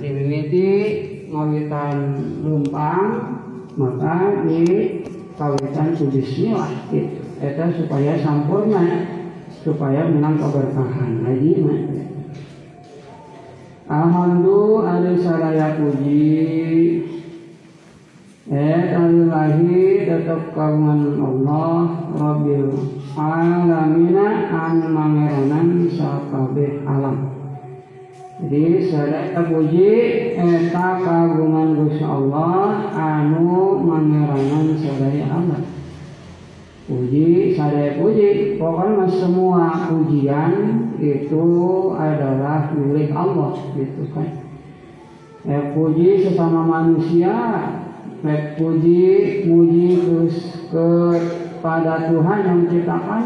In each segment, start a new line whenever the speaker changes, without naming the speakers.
dimimiti ngawitan lumpang maka di kawitan ku bismillah gitu. Supaya sampurna supaya menang keberkahan. Mah Alhamdulillah ada saraya puji. Eh alilahi tetap kagungan Allah Rabbil alamina an mangeranan sakabeh alam jadi sadaya puji eta kagungan Gusti Allah anu mangeranan sadaya Allah puji sadaya puji. Pokoknya semua pujian itu adalah milik Allah gitu kan. Ya puji sesama manusia baik puji muji terus kepada Tuhan yang menciptakan.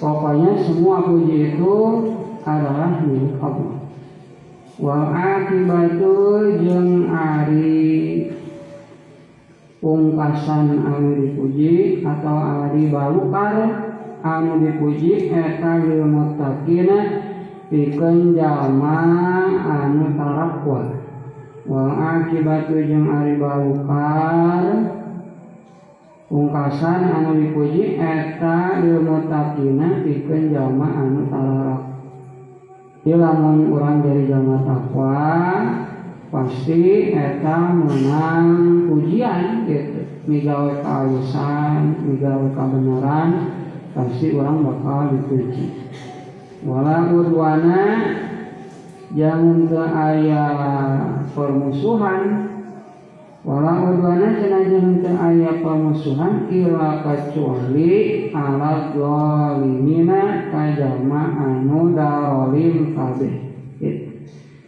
Pokoknya semua puji itu adalah milik Allah wal akibatu jeung ari pungkasan anu dipuji atau ari balukar anu dipuji eta lil muttaqina pikeun jalma anu tarakwa wal akibatu jeung ari balukar pungkasan anu dipuji eta lil muttaqina pikeun jalma anu tarak lamun urang dari jalma takwa pasti eta menang pujian gitu. Migawe kealusan migawe kebenaran pasti orang bakal dipuji. Wala udwana jangan ke ayat permusuhan wala udwana cenah jangan ke ayat permusuhan ila kecuali ala zalimina kajama anu darolim kabeh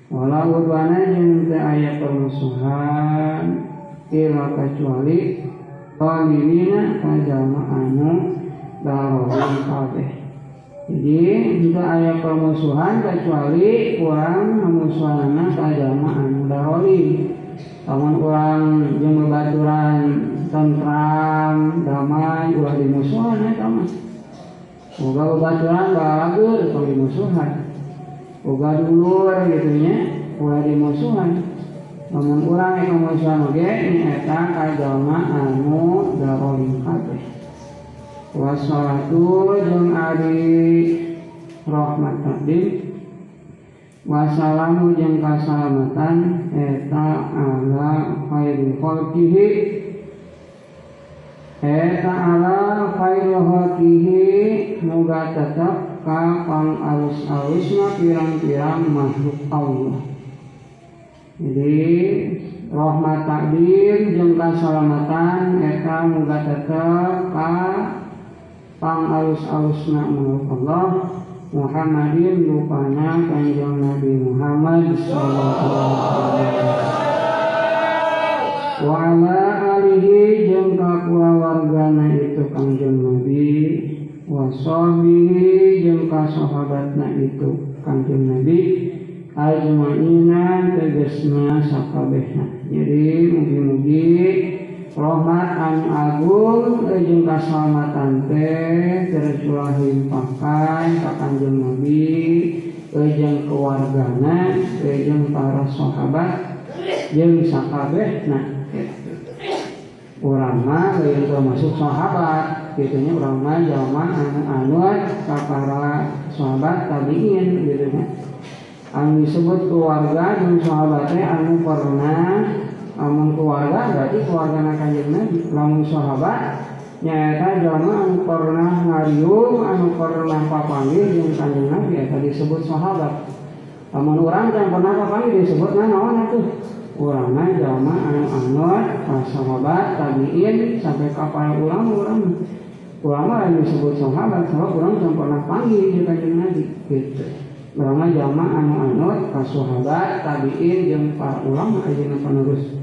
Wala udwana jeung teu aya permusuhan ila kecuali qalimina ka jalma anu darolim kabeh. Jadi jika aya permusuhan kecuali orang memusuhanana ka jalma anu darolim. Lamun urang jeung babaturan tentram, damai, ulah dimusuhan eta mah. Boga babaturan balagur kalau dimusuhan. Boga dulur gitu nya, ulah dimusuhan. Namun urang yang memusuhan oge nyaeta ka jalma anu darolim kabeh. Wassalatu jeung rahmat takdim Wassalamu jeung kasalamatan eta ala khairil khalqihi eta ala khairil khalqihi muga tetap ka pang alus-alusna pirang-pirang makhluk Allah. Jadi rahmat takdir jeung kasalamatan eta muga tetep ka pang alus-alusna makhluk Allah Muhammadin rupana kanjeng Nabi Muhammad sallallahu alaihi wasallam wa alihi jeung ka keluargana itu kanjeng Nabi wa sahbihi jeung ka sahabatna itu kanjeng Nabi ajmaina tegasna sakabehna. Jadi mugi-mugi rahmat anu agung jeung kaselamatan teh tercurah limpahkan ka kanjeng Nabi jeung keluargana jeung para sahabat jeung sakabehna urang mah lain termasuk sahabat. Gitunya urang mah jalma anu anut ka para sahabat tabiin gitu nya anu disebut keluarga jeung sahabatnya anu pernah amun keluarga berarti keluarga kanjeng Nabi lamun sahabat. Nyata jalma anu pernah ngariung anu pernah papanggih jeung kanjeng Nabi eta disebut sahabat. Lamun urang yang pernah papanggih disebut naon atuh urangna jalma anu anut ka sahabat tabiin sampai kapal ulang urang urang mah disebut sahabat sebab urang yang pernah panggil jeung kanjeng Nabi gitu. Ulama jalma anu anut ka sahabat tabiin jeung para ulama ayeuna penerus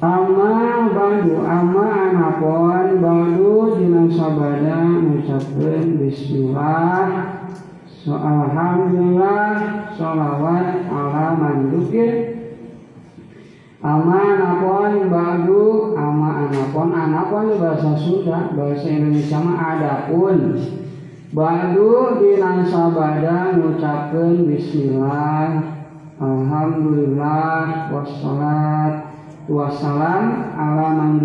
Amma ba'du amma anapun ba'du dina sabada ngucapkeun bismillah so alhamdulillah sholawat ala mandukir. Amma anapun ba'du amma anapun anapun bahasa Sunda bahasa Indonesia mah adapun. Badu dina sabada ngucapkeun bismillah Alhamdulillah wassalat wassalam ala man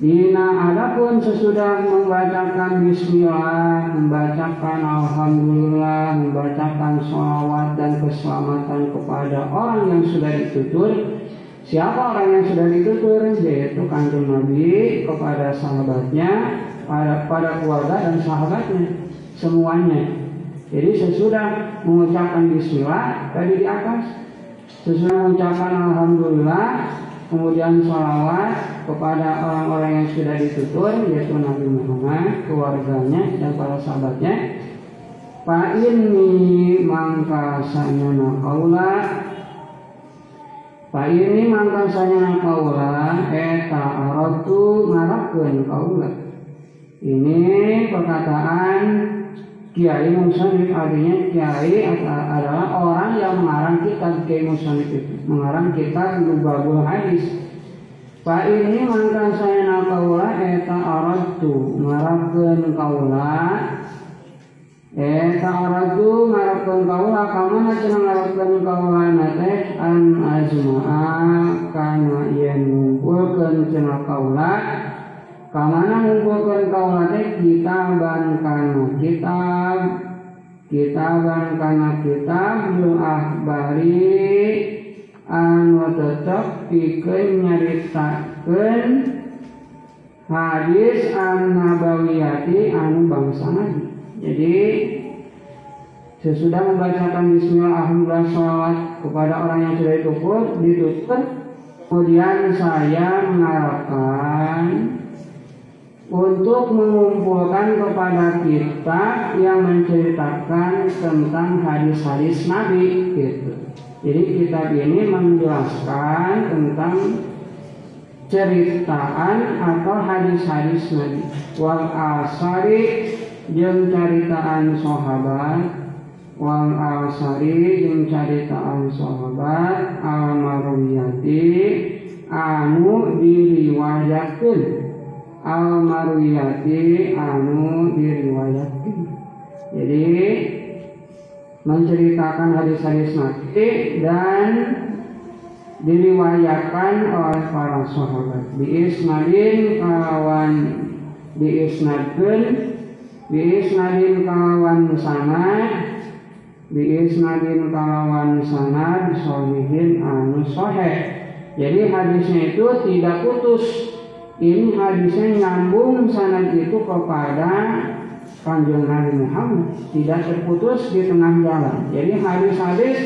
Dina adapun sesudah membacakan bismillah, membacakan alhamdulillah, membacakan sholawat dan keselamatan kepada orang yang sudah ditutur. Siapa orang yang sudah ditutur? Yaitu kanjeng Nabi kepada sahabatnya, pada, pada keluarga dan sahabatnya, semuanya. Jadi sesudah mengucapkan bismillah tadi di atas, sesudah mengucapkan alhamdulillah, kemudian sholawat kepada orang-orang yang sudah ditutur yaitu Nabi Muhammad, keluarganya dan para sahabatnya. Pak ini mangkasanya nakaula Pak ini mangkasanya nakaula eta aratu ngarapkeun kaula. Ini perkataan Kiai Musanif artinya Kiai adalah orang yang mengarang kitab Kiai Musanif itu. Mengarang kitab Lubabul Hadis. Pak ini mangka saya nakaula eta aratu ngarapkeun kaula. Eta aratu ngarapkeun kaula kamana cenah ngarapkeun kaula nate an azma'a kana yen ngumpulkeun cenah kaula Kamana ngumpulkan kaula teh kitaban kana kitab kitaban kana kitab lu ahbari anu tetep pikeun nyaritakeun hadis an nabawiyati anu bangsa nabi. Jadi sesudah membacakan Bismillah Alhamdulillah kepada orang yang sudah ditukur ditutup kemudian saya mengharapkan untuk mengumpulkan kepada kita yang menceritakan tentang hadis-hadis Nabi gitu. Jadi kitab ini menjelaskan tentang ceritaan atau hadis-hadis Nabi. Wal asari yang ceritaan sahabat wal asari yang ceritaan sahabat al marwiyati anu diriwayatkeun al marwiyati anu diriwayatkan. Jadi menceritakan hadis-hadis Nabi dan diriwayatkan oleh para sahabat. Biisnadin kawan biisnadun biisnadin kawan sanad biisnadin kawan sanad solihin anu soheh. Jadi hadisnya itu tidak putus ini hadisnya nyambung sanad itu kepada kanjeng Nabi Muhammad. Tidak terputus di tengah jalan. Jadi hadis-hadis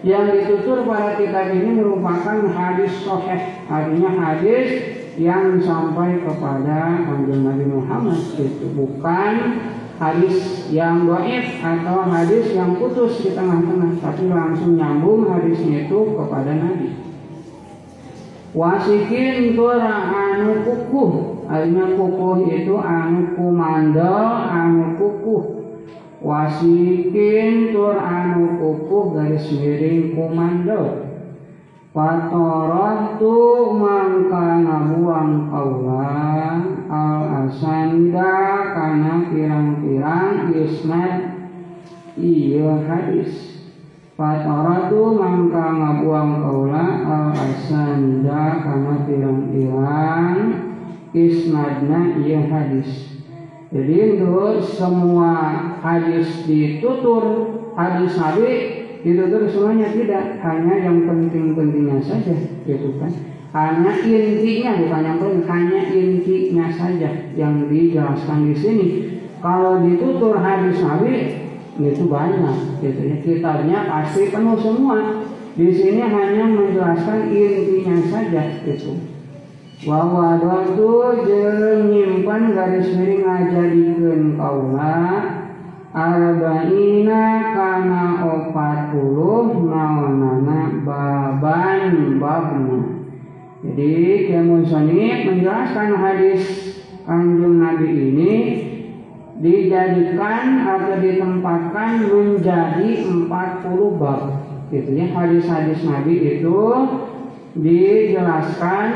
yang ditutur pada kitab ini merupakan hadis sahih. Artinya hadis yang sampai kepada kanjeng Nabi Muhammad itu bukan hadis yang doif atau hadis yang putus di tengah-tengah. Tapi langsung nyambung hadisnya itu kepada Nabi wasikin tura anu kukuh. Artinya kukuh itu anu kumandel anu kukuh. Wasikin tur anu kukuh garis miring kumandel. Tu mangka ngabuang kaula al asanda kana pirang-pirang isnad. Iya hadis Fataratu mangka ngabuang kaula al asanda karena pirang-pirang isnadna iya hadis. Jadi itu semua hadis ditutur hadis Nabi ditutur semuanya tidak. Hanya yang penting-pentingnya saja gitu kan? Hanya intinya bukan yang penting hanya intinya saja yang dijelaskan di sini. Kalau ditutur hadis Nabi itu banyak gitu. Ya kitabnya pasti penuh semua. Di sini hanya menjelaskan intinya saja gitu. Bahwa itu menyimpan garis miring ngajadikeun kaula arba'ina kana opat puluh nawanana baban babna jadi kemusani menjelaskan hadis kanjeng Nabi ini dijadikan atau ditempatkan menjadi 40 bab. Gitu ya, hadis-hadis Nabi itu dijelaskan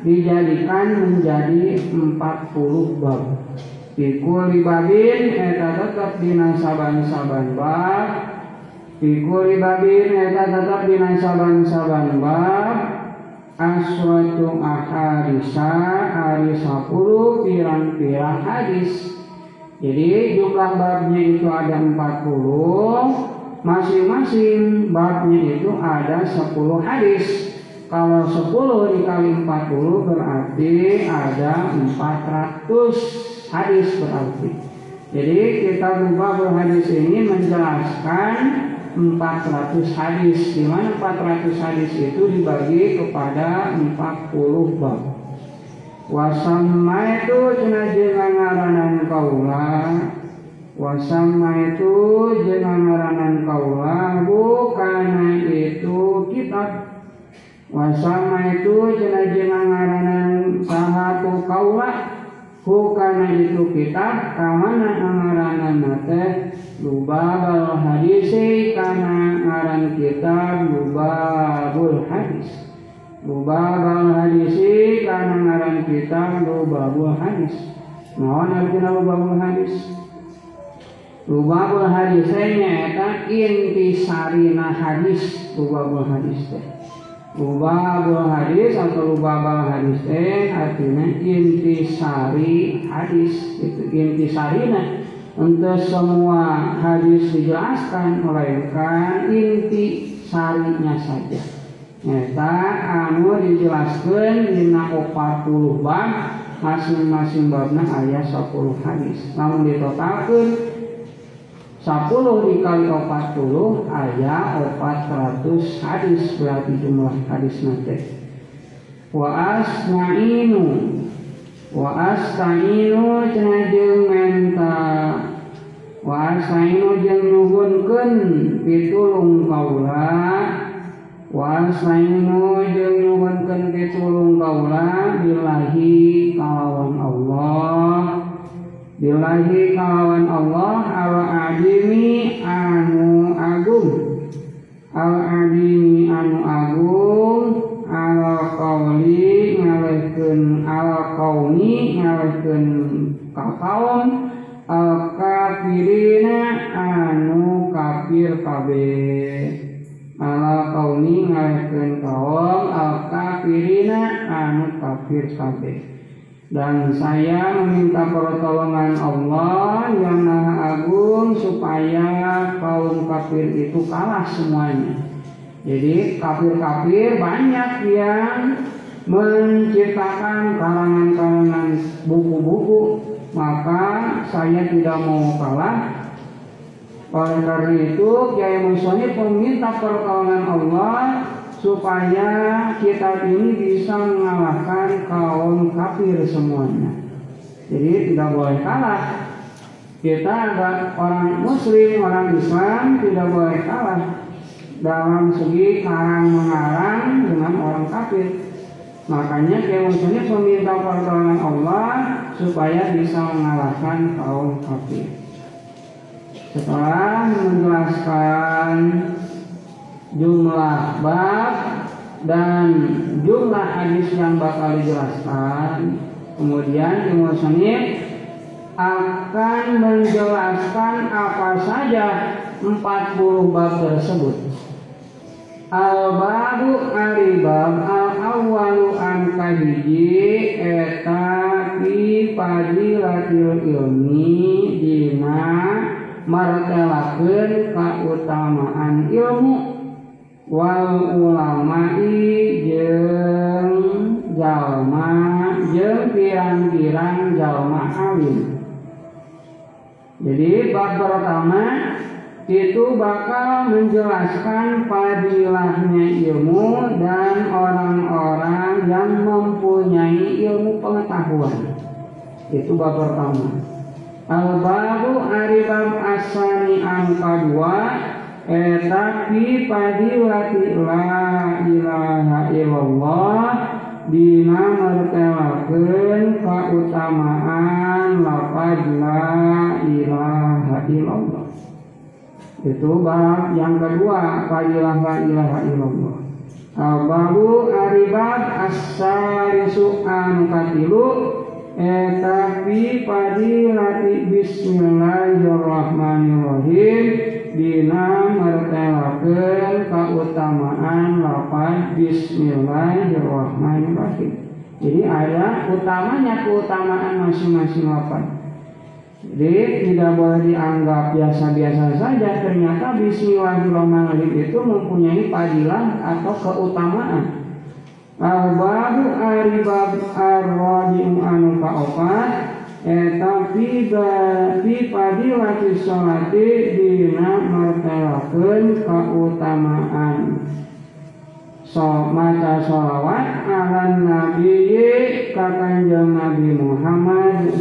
dijadikan menjadi 40 bab. Pikul babin eta tetap dina saban-saban bab Fikuri babin eta tetap dina saban-saban bab aswatu ahadisa hari sapuluh pirang-pirang hadis jadi jumlah babnya itu ada 40 masing-masing babnya itu ada 10 hadis. Kalau 10 dikali 40 berarti ada 400 hadis berarti. Jadi kita buka hadis ini menjelaskan 400 hadis di mana 400 hadis itu dibagi kepada 40 bab wasamma itu jenang ngaranan kaula wasamma itu jenang ngaranan kaula bukan itu kitab wasamma itu jenang ngaranan sahatu kaula Hukana itu kitab kamana ngaranan nate lubabal hadisi kana ngaran kitab lubabul hadis lubabal hadisi kana ngaran kitab lubabul hadis. Naon artinya lubabul hadis. Lubabul hadis nya inti sarina hadis lubabul hadis teh. Lubabul hadis atau lubabal hadis teh artinya intisari hadis itu intisarina untuk semua hadis dijelaskan melainkan inti sarinya saja. Nyata anu dijelaskan dina 40 bab masing-masing babna ayat 10 hadis. Namun ditotalkan 10 dikali 40 ayat 400 hadis berarti jumlah hadis nanti. Wa asna'inu wa asta'inu cenah jeung menta. Wa asta'inu jeung nuhunkeun pitulung kaula wa asta'inu jeung nuhunkeun pitulung kaula billahi kalawan Allah Bilahi kawan Allah al adimi anu agung al adimi anu agung al kauli ngalehkeun al kauni ngalehkeun kakaun al kafirina anu kafir kabeh al kauni ngalehkeun kaum al kafirina anu kafir kabeh dan saya meminta pertolongan Allah yang maha agung supaya kaum kafir itu kalah semuanya. Jadi kafir-kafir banyak yang menciptakan kalangan-kalangan buku-buku, maka saya tidak mau kalah. Oleh karena itu, Kiai Musoni meminta pertolongan Allah supaya kita ini bisa mengalahkan kaum kafir semuanya. Jadi tidak boleh kalah. Kita ada orang muslim, orang Islam tidak boleh kalah dalam segi karang mengarang dengan orang kafir. Makanya kemudian meminta pertolongan Allah supaya bisa mengalahkan kaum kafir. Setelah menjelaskan jumlah bab dan jumlah hadis yang bakal dijelaskan. Kemudian Imam akan menjelaskan apa saja 40 bab tersebut. Al-babu aribab al-awwalu an kahiji eta fi fadilatil ilmi dina martelakeun kautamaan ilmu. Wal ulamai jeng jalma jeng pirang-pirang jalma alim. Jadi bab pertama itu bakal menjelaskan fadilahnya ilmu dan orang-orang yang mempunyai ilmu pengetahuan. Itu bab pertama al-babu aribab asani angka dua Etapi padilati la ilaha illallah Dina mertelakeun keutamaan lapad la ilaha illallah. Itu bab yang kedua Padilah la ilaha illallah. Al-babu aribab as-salisu anu katilu Etapi padilati bismillahirrahmanirrahim Dina mertela menjelaskan keutamaan lapan Bismillahirrahmanirrahim. Jadi ada utamanya keutamaan masing-masing lapan. Jadi tidak boleh dianggap biasa-biasa saja. Ternyata Bismillahirrahmanirrahim itu mempunyai padilah atau keutamaan. Al-babu aribab ar-rajim anu kaopat Eta fi padilati sholati dina martelakeun keutamaan so maca sholawat ala nabi ka kanjeng Nabi Muhammad.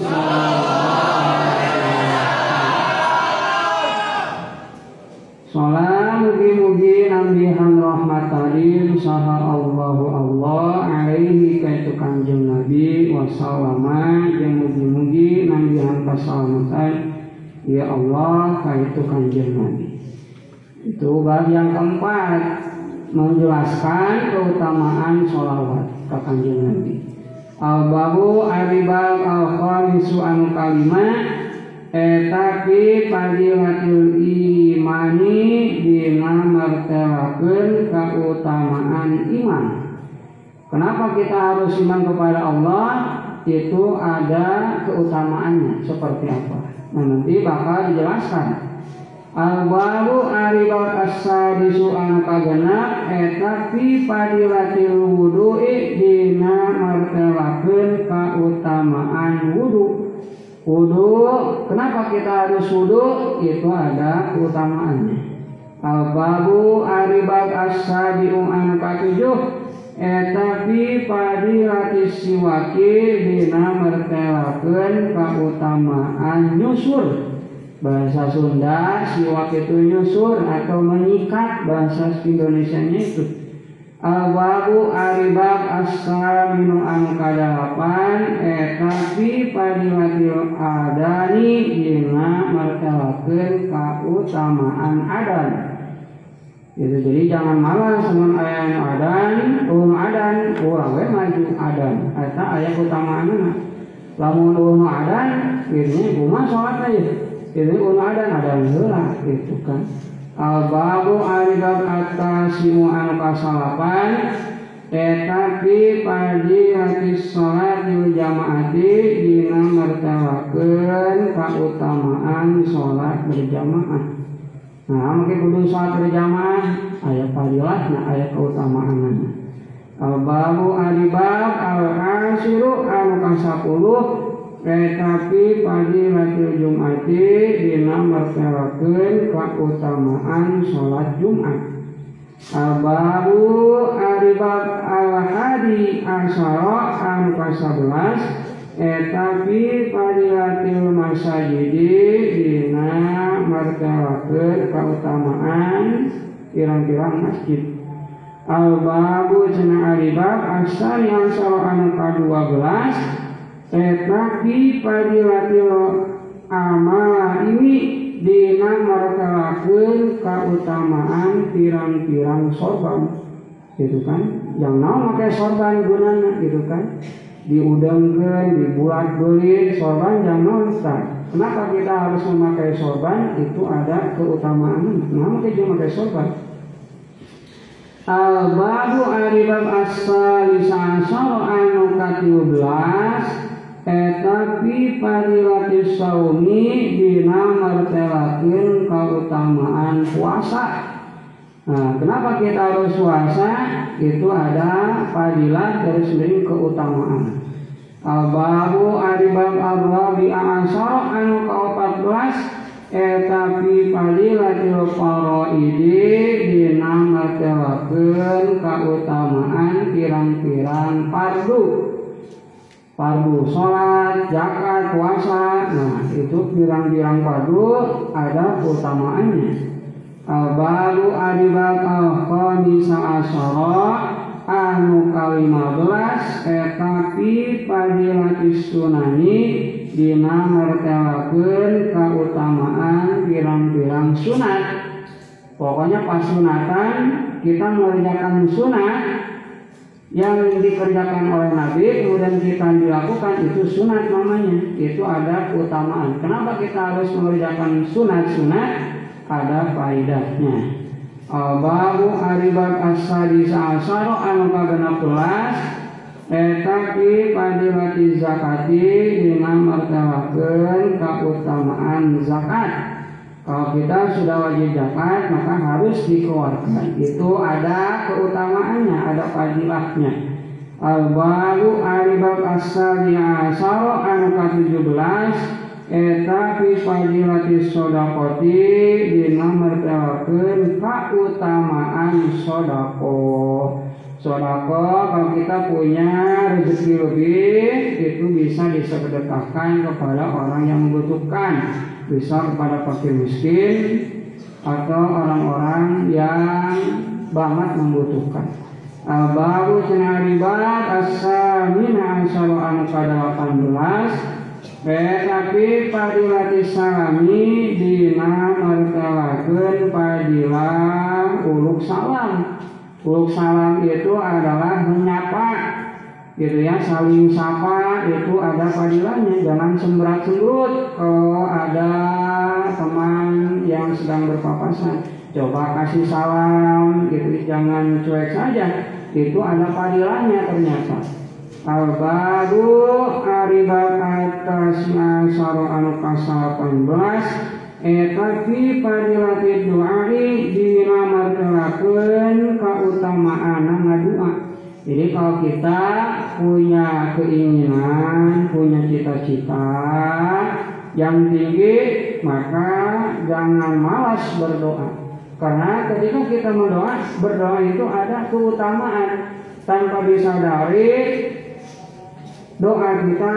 Salam mugi-mugi nambihan rahmat tarim saha Allahu Allah alaihi kaitu kanjeng Nabi wasallama yang mugi-mugi nambihan pasalamatan ya Allah kaitu kanjeng Nabi. Itu bab yang keempat menjelaskan keutamaan sholawat ke kanjeng Nabi. Al-babu al-bab al-khamisu anu kalimat Etapi padilatul imani dina martabakeun keutamaan iman. Kenapa kita harus iman kepada Allah? Itu ada keutamaannya seperti apa? Nah, nanti bakal dijelaskan. Al-babu aribat as-sadisu an kagenap eta fi padilatil wudu'i dina martabakeun keutamaan wudu' Wudhu, kenapa kita harus wudhu? Itu ada keutamaannya. Al-babu aribab as-sabi'u an katujuh Etapi padilati siwaki dina mertelakeun keutamaan nyusur Bahasa Sunda siwak itu nyusur atau menyikat bahasa Indonesia itu Al-babu aribab as-saminu an kadalapan etapi padilatil adani dina martabakeun kautamaan adan. Itu jadi jangan malas dengan ayat adan ulun adan urang we maju adan. Eta ayat utamaanna lamun ulun adan ini kumaha salat aja. Ini ulun adan adan heula gitu kan Al-babu aribab atasimu anu kasalapan Tetapi padi hati sholat di jamaati Dina mertawakan keutamaan sholat berjamaah. Nah mungkin kudu sholat berjamaah Ayat padilah nah ayat keutamaan Al-babu aribab al-asiru anu kasapuluh Tetapi pagi radio Jumati dinamasyaraken keutamaan sholat Jumat. Al-Babu Aribab Al-Hadi Asyara An Kasabelas Etapi Padilatil Masajidi Dina Martawaker Keutamaan Pirang-pirang masjid Al-Babu Jena Aribab Asyari Asyara An K12 tetapi padilatil amal. Ini dina markalakeun keutamaan pirang-pirang sorban. Gitu kan? Yang mau pakai sorban gunanya gitu kan? Diudangkan dibuat beli sorban yang non kenapa kita harus memakai sorban? Itu ada keutamaan. Kenapa kita memakai sorban? Al-Babu Aribab As-Salisa anu ka-12 Etapi padilatis saumi dina martelakin keutamaan puasa. Nah, kenapa kita harus puasa? Itu ada padilat dari sendiri keutamaan. Al-babu adibab ar-rabi asar anu ke-14 etapi padilatil faraidi dina martelakin keutamaan pirang-pirang fardu fardu sholat, zakat, puasa. Nah, itu pirang-pirang fardu ada keutamaannya. Al-balu adibak al-khamisa asyara anu kalima belas etapi padilatis sunani dina mertelakeun keutamaan pirang-pirang sunat. Pokoknya pas sunatan kita mengerjakan sunat yang dikerjakan oleh Nabi kemudian kita dilakukan itu sunat namanya itu ada keutamaan. Kenapa kita harus mengerjakan sunat-sunat? Ada faidahnya Babu aribat asadi sa'asaro anu kagenap belas Eta ki padilati zakati dina martabakeun keutamaan zakat. Kalau kita sudah wajib zakat maka harus dikeluarkan. Itu ada keutamaannya, ada fadilahnya. Al-baru aribab asal asaro anu ka-17 eta fi sodakoti dina mertelakeun kautamaan sodako sodako kalau kita punya rezeki lebih itu bisa disedekahkan kepada orang yang membutuhkan bisa kepada fakir miskin atau orang-orang yang banget membutuhkan Al-Babu Senaribat As-Samina Asalu Anu Kada 18 tapi padilati salami dina martelakeun padilah uluk salam. Uluk salam itu adalah menyapa gitu ya saling sapa itu ada padilahnya jangan sembrat sembrut. Kalau ada teman yang sedang berpapasan. Coba kasih salam gitu. Jangan cuek saja. Itu ada padilahnya ternyata. Al-Babu Aribab atasnya Saro anu kasal 18 Eta fi padilati du'ai Dina martelakeun Keutamaan ngadua Jadi kalau kita punya keinginan Punya cita-cita Yang tinggi Maka jangan malas berdoa. Karena ketika kita berdoa Berdoa itu ada keutamaan. Tanpa disadari doa kita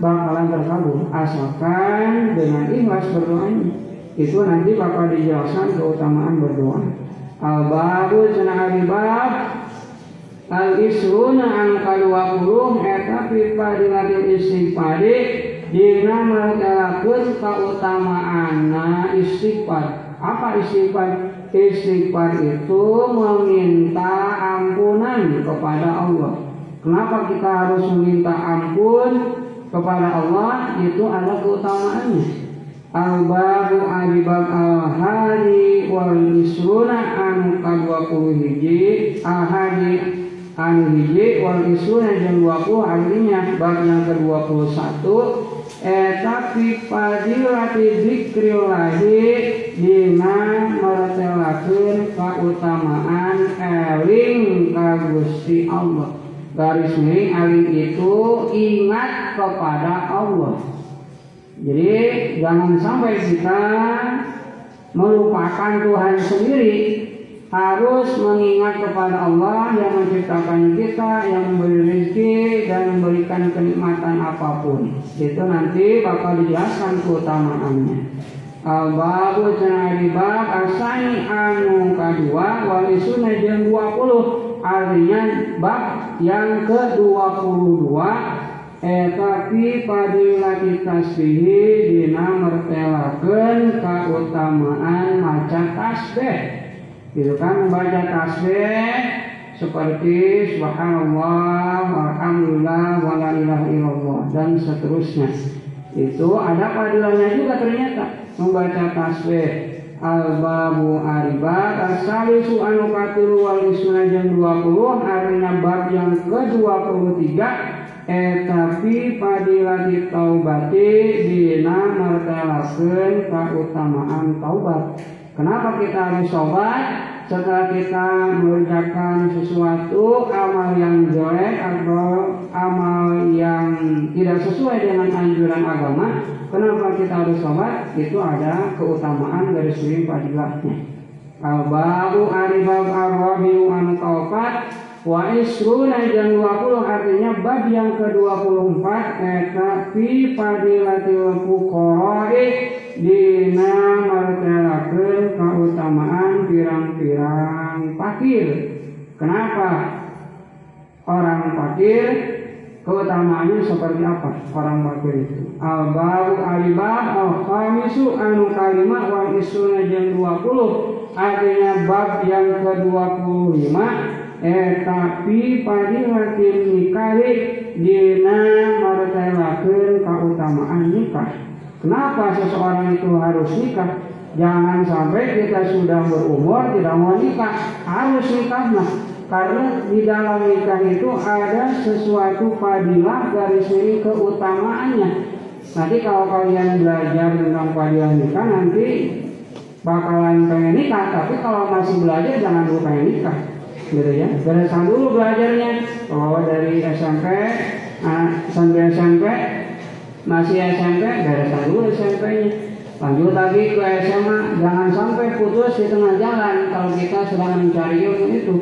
bakalan terkabul. Asalkan dengan ikhlas berdoanya. Itu nanti bakal dijelaskan keutamaan berdoa. Al babu cenah bab al isruna an puluh eta fi fadilatil istighfar dina martelakeun kautamaanna istighfar apa istighfar istighfar itu meminta ampunan kepada Allah Kenapa kita harus meminta ampun kepada Allah? Itu ada keutamaannya. Al-babu adibab al-hari wal isruna anu ka 20 hiji al-hari anu hiji wal isruna jam 20 artinya bab yang ke-21 eta fi fadilati zikrillahi dina meretelakeun kautamaan eling ka Gusti Allah. Garis miring alim itu ingat kepada Allah. Jadi jangan sampai kita melupakan Tuhan sendiri harus mengingat kepada Allah yang menciptakan kita, yang memberi rezeki dan memberikan kenikmatan apa pun. Itu nanti bakal dijelaskan keutamaannya. Al-babu cenah bab asani anu kadua wali sunnah jam 20 artinya bab yang ke-22 eta fi padilati tasbihi dina mertelakeun kautamaan maca tasbih itu kan membaca tasbih seperti subhanallah alhamdulillah wala ilaha illallah dan seterusnya. Itu ada padilahnya juga ternyata membaca tasbih. Al-babu aribat As-salisu anu katilu wal isna jam 20 Artinya bab yang ke-23 Etapi padilati taubati Dina martelakeun keutamaan taubat Kenapa kita harus sobat? Setelah kita mengerjakan sesuatu amal yang jelek atau amal yang tidak sesuai dengan anjuran agama, Kenapa kita harus sholat? Itu ada keutamaan dari suri padilahnya. Al-babu aribab ar-rabiu an wa isruna dua 20 artinya bab yang ke-24 eta fi fadilatil fuqara'i dina martelakeun kautamaan pirang-pirang fakir. Kenapa? Orang fakir keutamaannya seperti apa orang fakir itu? Al-baru alibah al-khamisu anu kalimah wa Isuna jam 20 artinya bab yang ke-25 Eh, tapi padi hasil nikali jina martelakeun keutamaan nikah. Kenapa seseorang itu harus nikah? Jangan sampai kita sudah berumur tidak mau nikah, harus nikah nah. Karena di dalam nikah itu ada sesuatu fadilah dari sini keutamaannya. Nanti kalau kalian belajar tentang fadilah nikah nanti bakalan pengen nikah, tapi kalau masih belajar jangan lupa nikah Gitu ya. Beresan dulu belajarnya. Kalau dari SMP, nah, sampai SMP masih SMP, beresan dulu SMP-nya Lanjut lagi ke SMA, jangan sampai putus di tengah jalan kalau kita sedang mencari ilmu itu.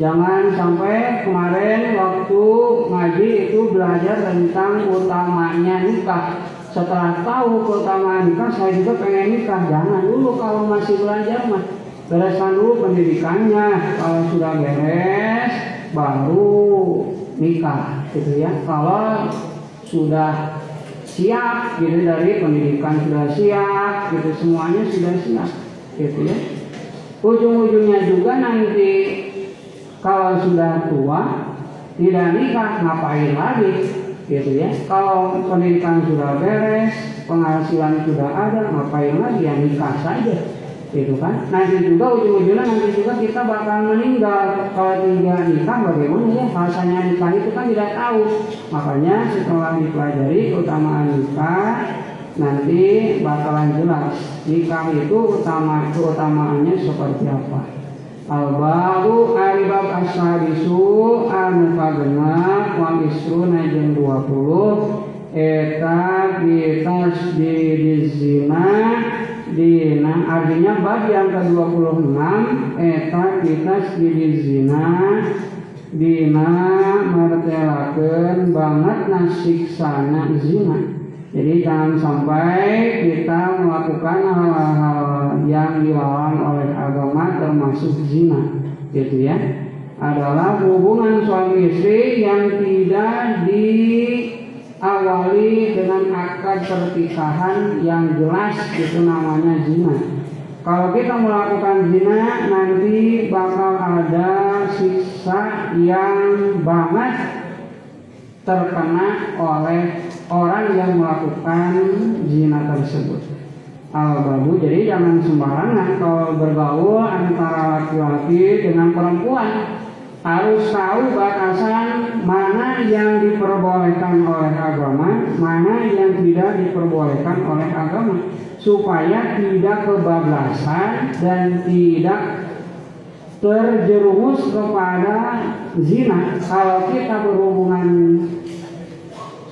Jangan sampai kemarin waktu ngaji itu belajar tentang utamanya nikah. Setelah tahu keutamaan nikah, saya juga pengen nikah. Jangan dulu kalau masih belajar mah. Bereskan dulu pendidikannya. Kalau sudah beres, baru nikah, gitu ya. Kalau sudah siap gitu dari pendidikan sudah siap gitu semuanya sudah siap gitu ya ujung-ujungnya juga nanti kalau sudah tua tidak nikah ngapain lagi gitu ya kalau pendidikan sudah beres penghasilan sudah ada ngapain lagi ya nikah saja itu kan? Nanti juga ujung-ujungnya nanti juga kita bakal meninggal kalau tidak nikah. Bagaimana ya? Rasanya nikah itu kan tidak tahu. Makanya setelah dipelajari keutamaan nikah nanti bakalan jelas nikah itu utama keutamaannya seperti apa. Al-Babu Aribab Ashabisu kagenap Wang Isruna jeng 20 Eta Bitas di Zina Dina artinya bab yang ke-26 eta kita di zina dina martelakeun banget sana zina. Jadi jangan sampai kita melakukan hal-hal yang dilarang oleh agama termasuk zina, gitu ya. Adalah hubungan suami istri yang tidak di awali dengan akad perpisahan yang jelas itu namanya zina. Kalau kita melakukan zina nanti bakal ada siksa yang banget terkena oleh orang yang melakukan zina tersebut. Al-babu jadi jangan sembarangan kalau bergaul antara laki-laki dengan perempuan harus tahu batasan mana yang diperbolehkan oleh agama, mana yang tidak diperbolehkan oleh agama, supaya tidak kebablasan dan tidak terjerumus kepada zina. Kalau kita berhubungan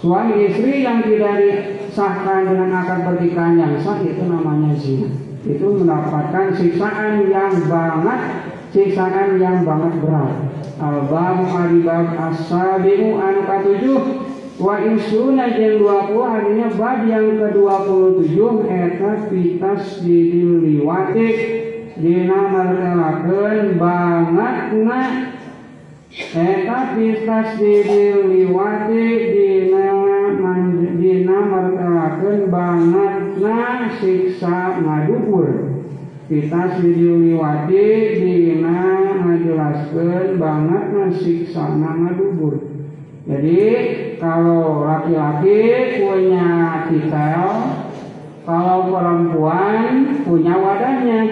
suami istri yang tidak disahkan dengan akad pernikahan yang sah itu namanya zina. Itu mendapatkan siksaan yang banget, siksaan yang banget berat. Al-Babu Al-Bab As-Sabimu anu katujuh. Wa insuna jeng 20 artinya bab yang ke-27 Eta fitas didil liwati. Dina martelakeun banget na Eta fitas didil liwati Dina banget na Siksa ngadubur kita liwati dina ngajelaskan banget siksa nama dubur jadi kalau laki-laki punya titel kalau perempuan punya wadahnya.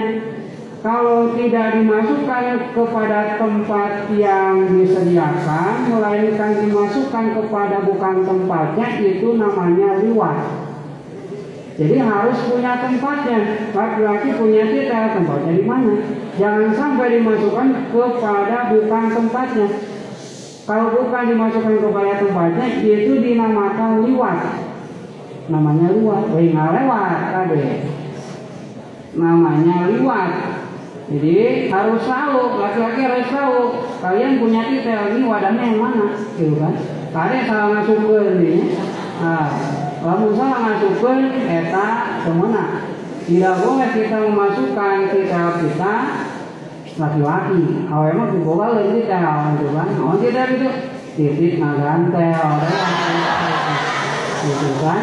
Kalau tidak dimasukkan kepada tempat yang disediakan melainkan dimasukkan kepada bukan tempatnya itu namanya liwat jadi harus punya tempatnya. Laki-laki punya kita tempatnya di mana. Jangan sampai dimasukkan kepada bukan tempatnya. Kalau bukan dimasukkan kepada tempatnya, itu dinamakan liwat. Namanya liwat. Wih lewat tadi. Namanya liwat. Jadi harus tahu, laki-laki harus tahu. Kalian punya titel ini wadahnya yang mana, gitu kan? Kalian salah masuk ini. Nah, lamun salah masukkan eta semena. Tidak boleh kita memasukkan kita kita laki-laki. Kalau emang dibawa lagi kita itu kan oh tidak itu titik nagantel gitu kan.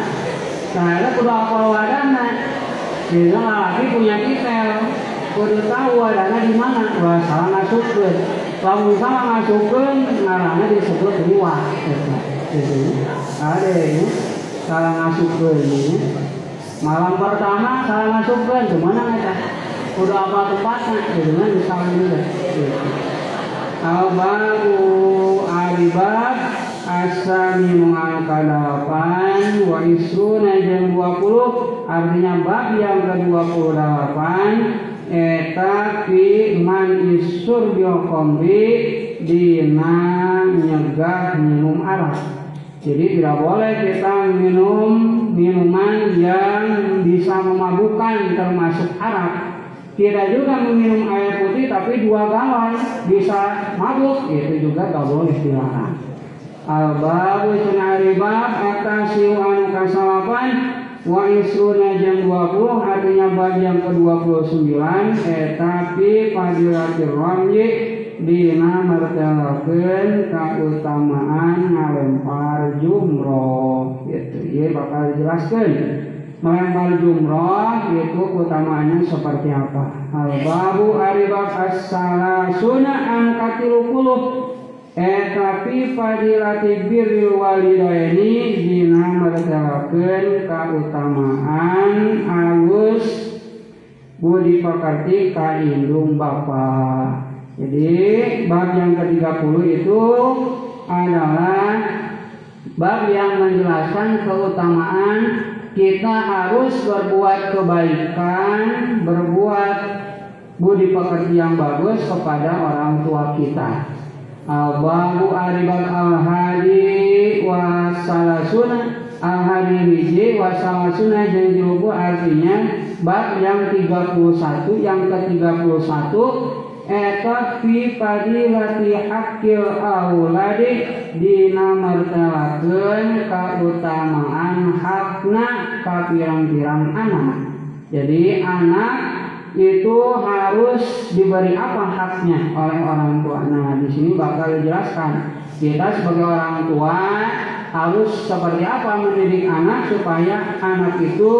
Itu kudu apal wadana? Jadi laki punya kita kudu tahu wadana di mana. Wah salah masukkan. Lamun salah masukkan ngarangnya disebut luar gitu. Ada ya masuk ke ini. Malam pertama salah masukkan ke mana kita udah apa tempatnya? Gitu kan misalnya juga Al-Babu Alibab Asami mengangka delapan Wa isruna jam 20 Artinya bab yang ke-28 Eta fi man isur biokombi Dina nyegah minum arak Jadi tidak boleh kita minum minuman yang bisa memabukkan termasuk arak. Tidak juga meminum air putih tapi dua galon bisa mabuk. Itu juga tak boleh dilarang. Al-babu bab atasiu anu kasalapan wa isuna jam 20 artinya bab yang ke-29 eh tapi fadilatir ramji dina martelakeun keutamaan ngalempar jumroh gitu. Ya bakal dijelaskan. Melempar jumroh itu utamanya seperti apa. Al babu aribab as-salasuna angkatilu puluh eh tapi fadilati birril walidaini dina mertelakeun keutamaan alus. Budi pekerti ka indung bapa jadi bab yang ke-30 itu adalah bab yang menjelaskan keutamaan kita harus berbuat kebaikan, berbuat budi pekerti yang bagus kepada orang tua kita. Al-Babu Al-Hadi wa Salasuna Al-Hadi Wiji wa Salasuna Janjilubu artinya bab yang 31 yang ke-31 eta fi fadilati hakil auladi dina martelakeun kautamaan hakna ka pirang-pirang anak. Jadi anak itu harus diberi apa haknya oleh orang tua. Nah, di sini bakal dijelaskan. Kita sebagai orang tua harus seperti apa mendidik anak supaya anak itu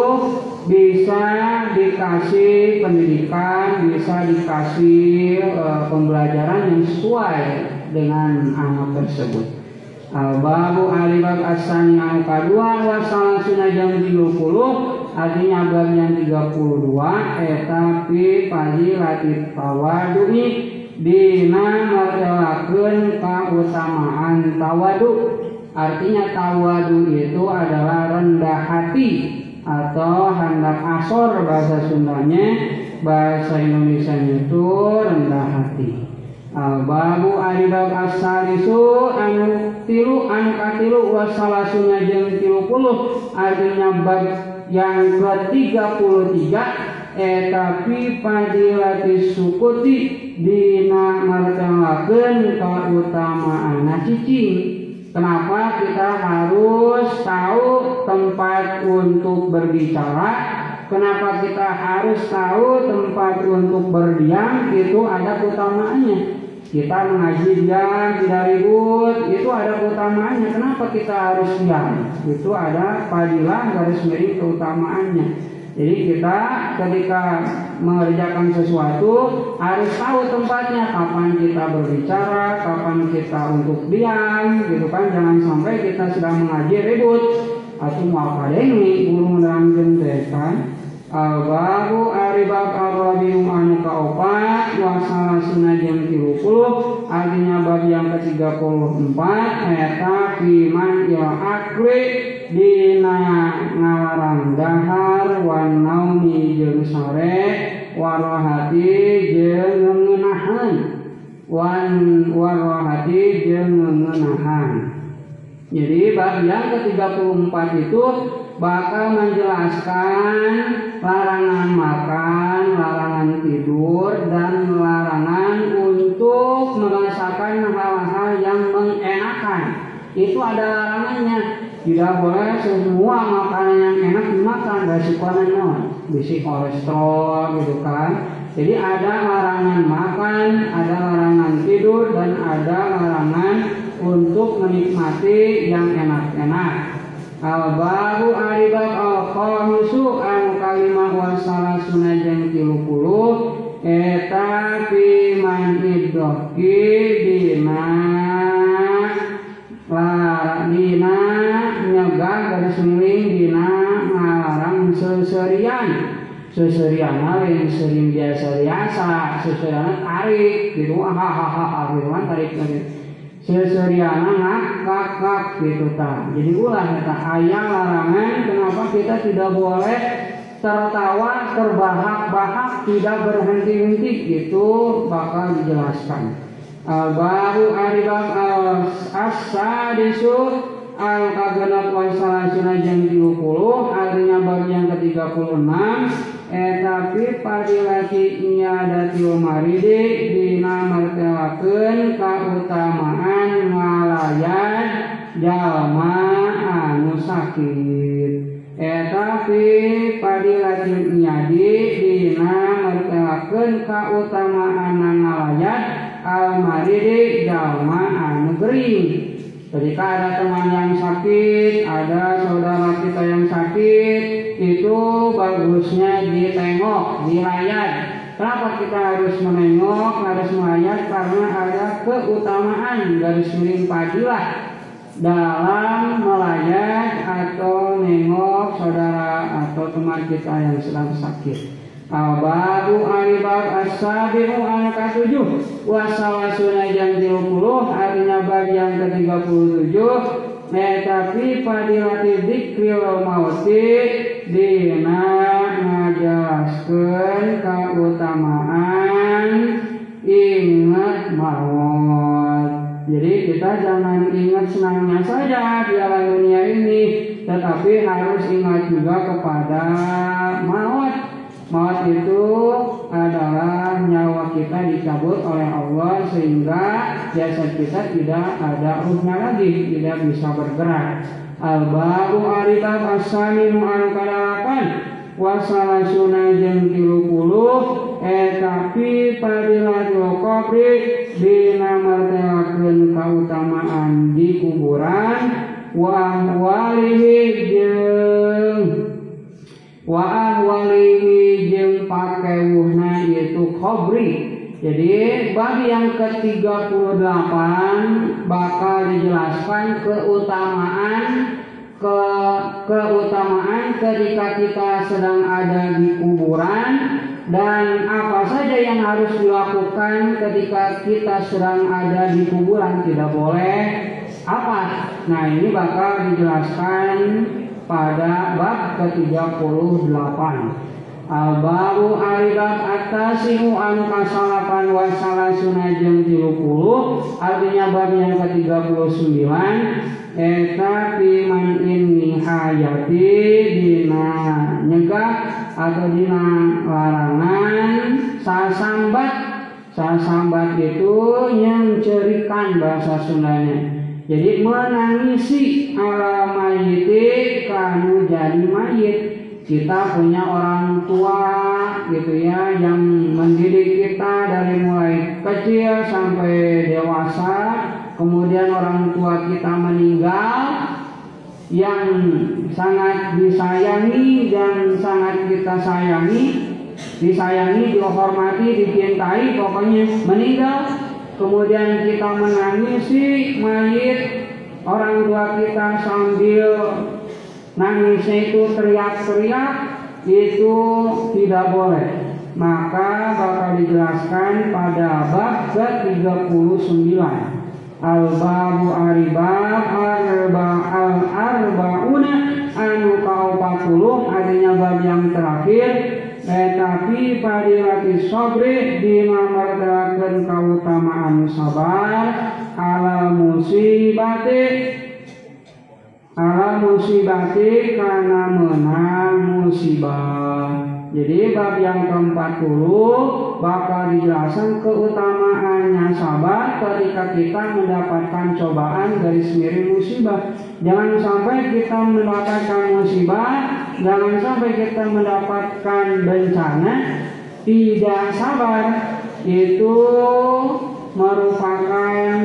bisa dikasih pendidikan, bisa dikasih e, pembelajaran yang sesuai dengan anak tersebut. Al-babu alibab asani anu kadua wa salasuna jam 30 artinya bab yang 32 etapi latif tawadui dina martelakeun kautamaan tawadu artinya tawadu itu adalah rendah hati atau hendak asor bahasa Sundanya bahasa Indonesia itu rendah hati. Al-babu aribab asalisu anu tilu anu katilu wasalasuna jeung tilu puluh. Artinya bab yang ke-33 etapi padilati sukuti dina martelakeun kautamaan cicing Kenapa kita harus tahu tempat untuk berbicara? Kenapa kita harus tahu tempat untuk berdiam? Itu ada keutamaannya. Kita mengaji diam, tidak ribut, itu ada keutamaannya. Kenapa kita harus diam? Itu ada padilah garis miring keutamaannya. Jadi kita ketika mengerjakan sesuatu harus tahu tempatnya kapan kita berbicara, kapan kita untuk diam, gitu kan? Jangan sampai kita sedang mengaji ribut atau mau ini guru menerangkan kan? Al-babu aribab al-rabium anu kaopat wasala sunah jam 30 artinya bab yang ke-34 eta fiman il akli dina ngalarang dahar wan naumi jeung sore warohati jeung ngenahan. Wan warohati jeung ngenahan. Jadi bab yang ke-34 itu bakal menjelaskan larangan makan, larangan tidur, dan larangan untuk merasakan hal-hal yang mengenakan. Itu ada larangannya. Tidak boleh semua makanan yang enak dimakan. Resikonya non bisi kolesterol gitu kan. Jadi ada larangan makan ada larangan tidur dan ada larangan untuk menikmati yang enak-enak al baru aribab al khamisu an kalimah wa salasuna jeng tilu puluh eta fi man iddoki dina dina nyegah garis miring dina ngalarang seseriana lain sering biasa biasa seseriana tarik gitu. Hahaha firman tarik tarik seseriana ngak ngak gitu tak jadi ulah kata ayah larangan kenapa kita tidak boleh tertawa terbahak-bahak tidak berhenti-henti itu bakal dijelaskan. Baru aribab al asadisu al kagenap wa salasuna 30 artinya bab yang ke-36 eh tapi padilati nyadati maridi dina martelakeun kautamaan ngalayan jalma anu sakit. Eh tapi padilati nyadi dina martelakeun kautamaan ngalayan al maridi jalma anu gering. Ketika ada teman yang sakit, ada saudara kita yang sakit, itu bagusnya ditengok, dilayat. Kenapa kita harus menengok, harus melayat? Karena ada keutamaan garis miring padilah dalam melayat atau nengok saudara atau teman kita yang sedang sakit. Al-Babu Alibab As-Sabi'u Anak tujuh Wasawasuna jam 30 Artinya bab yang ke-37 Metapi padilati dikril mauti Dina ngajelaskan keutamaan Ingat maut. Jadi kita jangan ingat senangnya saja di alam dunia ini Tetapi harus ingat juga kepada maut. Maut itu adalah nyawa kita dicabut oleh Allah sehingga jasad kita tidak ada ruhnya lagi, tidak bisa bergerak. Al-Babu Aribab As-Salimu Al-Kadalakan Wasalasuna jeng tilu puluh Eh tapi padilatul qabri Bina martelakeun kautamaan di kuburan Wa walihi jeng Wa ahwalihi jeng pakewuhna yaitu khobri jadi bagi yang ke-38 bakal dijelaskan keutamaan ke keutamaan ketika kita sedang ada di kuburan dan apa saja yang harus dilakukan ketika kita sedang ada di kuburan. Tidak boleh. Apa? Nah ini bakal dijelaskan pada bab ke-38 Al-Babu Alibab Atasimu Anu Kasalapan Wasalasuna Jeng 30 Artinya bab yang ke-39 Eta piman ini hayati Dina nyegah Atau dina larangan Sasambat. Sasambat itu yang cerikan bahasa Sundanya. Jadi menangisi ala mayiti kanu jadi mayit kita punya orang tua gitu ya yang mendidik kita dari mulai kecil sampai dewasa. Kemudian orang tua kita meninggal yang sangat disayangi dan sangat kita sayangi disayangi dihormati dicintai pokoknya meninggal. Kemudian kita menangisi mayit orang tua kita sambil nangisnya itu teriak-teriak itu tidak boleh. Maka bakal dijelaskan pada bab ke-39. Al-Babu Aribab Arba Al-Arbauna Anu K40 Artinya bab yang terakhir. Tetapi padilati sobri dimamardakan keutamaan sabar ala musibati ala musibati karena menang musibah jadi bab yang ke-40 bakal dijelaskan keutamaannya sabar ketika kita mendapatkan cobaan dari miring musibah. Jangan sampai kita mendapatkan musibah, jangan sampai kita mendapatkan bencana tidak sabar. Itu merupakan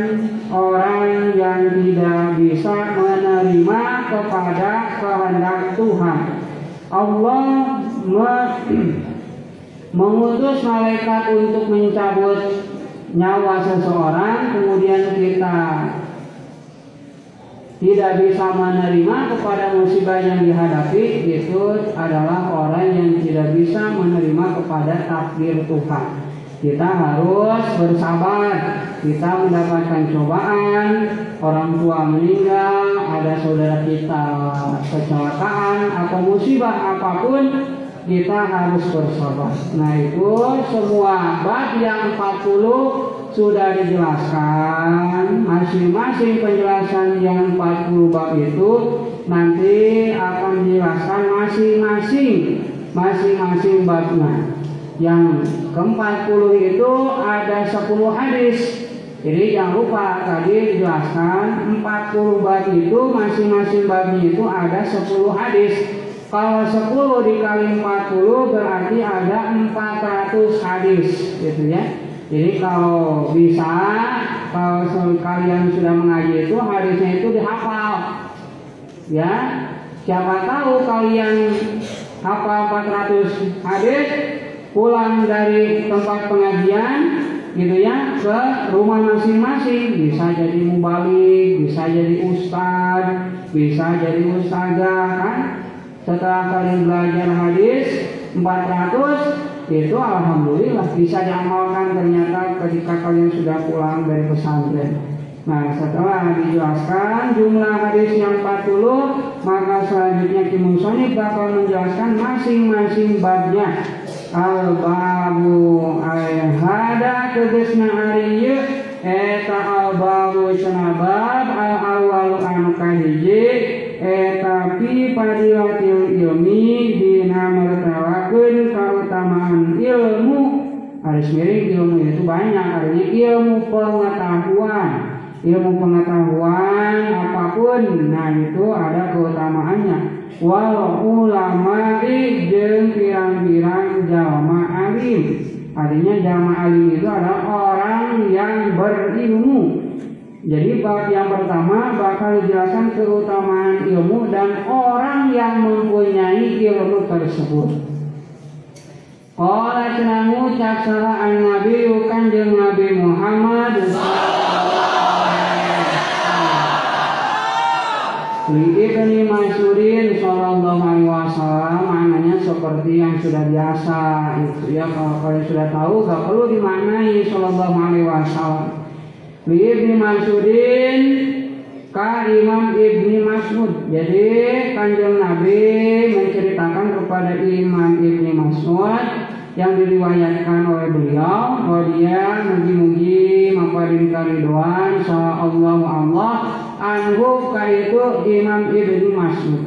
orang yang tidak bisa menerima kepada kehendak Tuhan. Allah mengutus malaikat untuk mencabut nyawa seseorang kemudian kita tidak bisa menerima kepada musibah yang dihadapi itu adalah orang yang tidak bisa menerima kepada takdir Tuhan. Kita harus bersabar. Kita mendapatkan cobaan, orang tua meninggal, ada saudara kita kecelakaan atau musibah apa pun, kita harus bersabar. Nah itu semua bab yang 40 sudah dijelaskan masing-masing penjelasan yang 40 bab itu nanti akan dijelaskan masing-masing masing-masing babnya yang ke-40 itu ada 10 hadis. Jadi jangan lupa tadi dijelaskan 40 bab itu masing-masing babnya itu ada 10 hadis. Kalau 10 dikali 40 berarti ada 400 hadis gitu ya. Jadi kalau bisa, kalau kalian sudah mengaji itu hadisnya itu dihafal. Ya, siapa tahu kalian hafal 400 hadis, pulang dari tempat pengajian, gitu ya, ke rumah masing-masing. Bisa jadi mubalik, bisa jadi ustad, bisa jadi ustazah, kan? Setelah kalian belajar hadis 400, itu alhamdulillah bisa diamalkan ternyata ketika kalian sudah pulang dari pesantren. Nah setelah dijelaskan jumlah hadis yang 40 maka selanjutnya Kim bakal menjelaskan masing-masing babnya al babu al hada tegesna ariye eta al babu cenabab al awal anu kahiji etapi padilatil ilmi dina mertawakeun keutamaan ilmu. Harus miring ilmu itu banyak artinya ilmu pengetahuan. Ilmu pengetahuan apa pun nah itu ada keutamaannya. Wal ulama jeung pirang-pirang jalma alim. Artinya jalma alim itu adalah orang yang berilmu. Jadi bab yang pertama bakal dijelaskan keutamaan ilmu dan orang yang mempunyai ilmu tersebut. Qala cenah an Nabi kanjeng Nabi Muhammad Li ibni Mas'udin sallallahu alaihi wasallam maknanya seperti yang sudah biasa itu ya kalau kalian sudah tahu gak perlu dimaknai sallallahu alaihi wasallam. Li ibni Mas'udin ka Imam Ibni Mas'ud. Jadi kanjeng Nabi menceritakan kepada Imam Ibni Mas'ud yang diriwayatkan oleh beliau dia mugi-mugi maparin karidoan Allah Allah anhu itu Imam Ibni Mas'ud.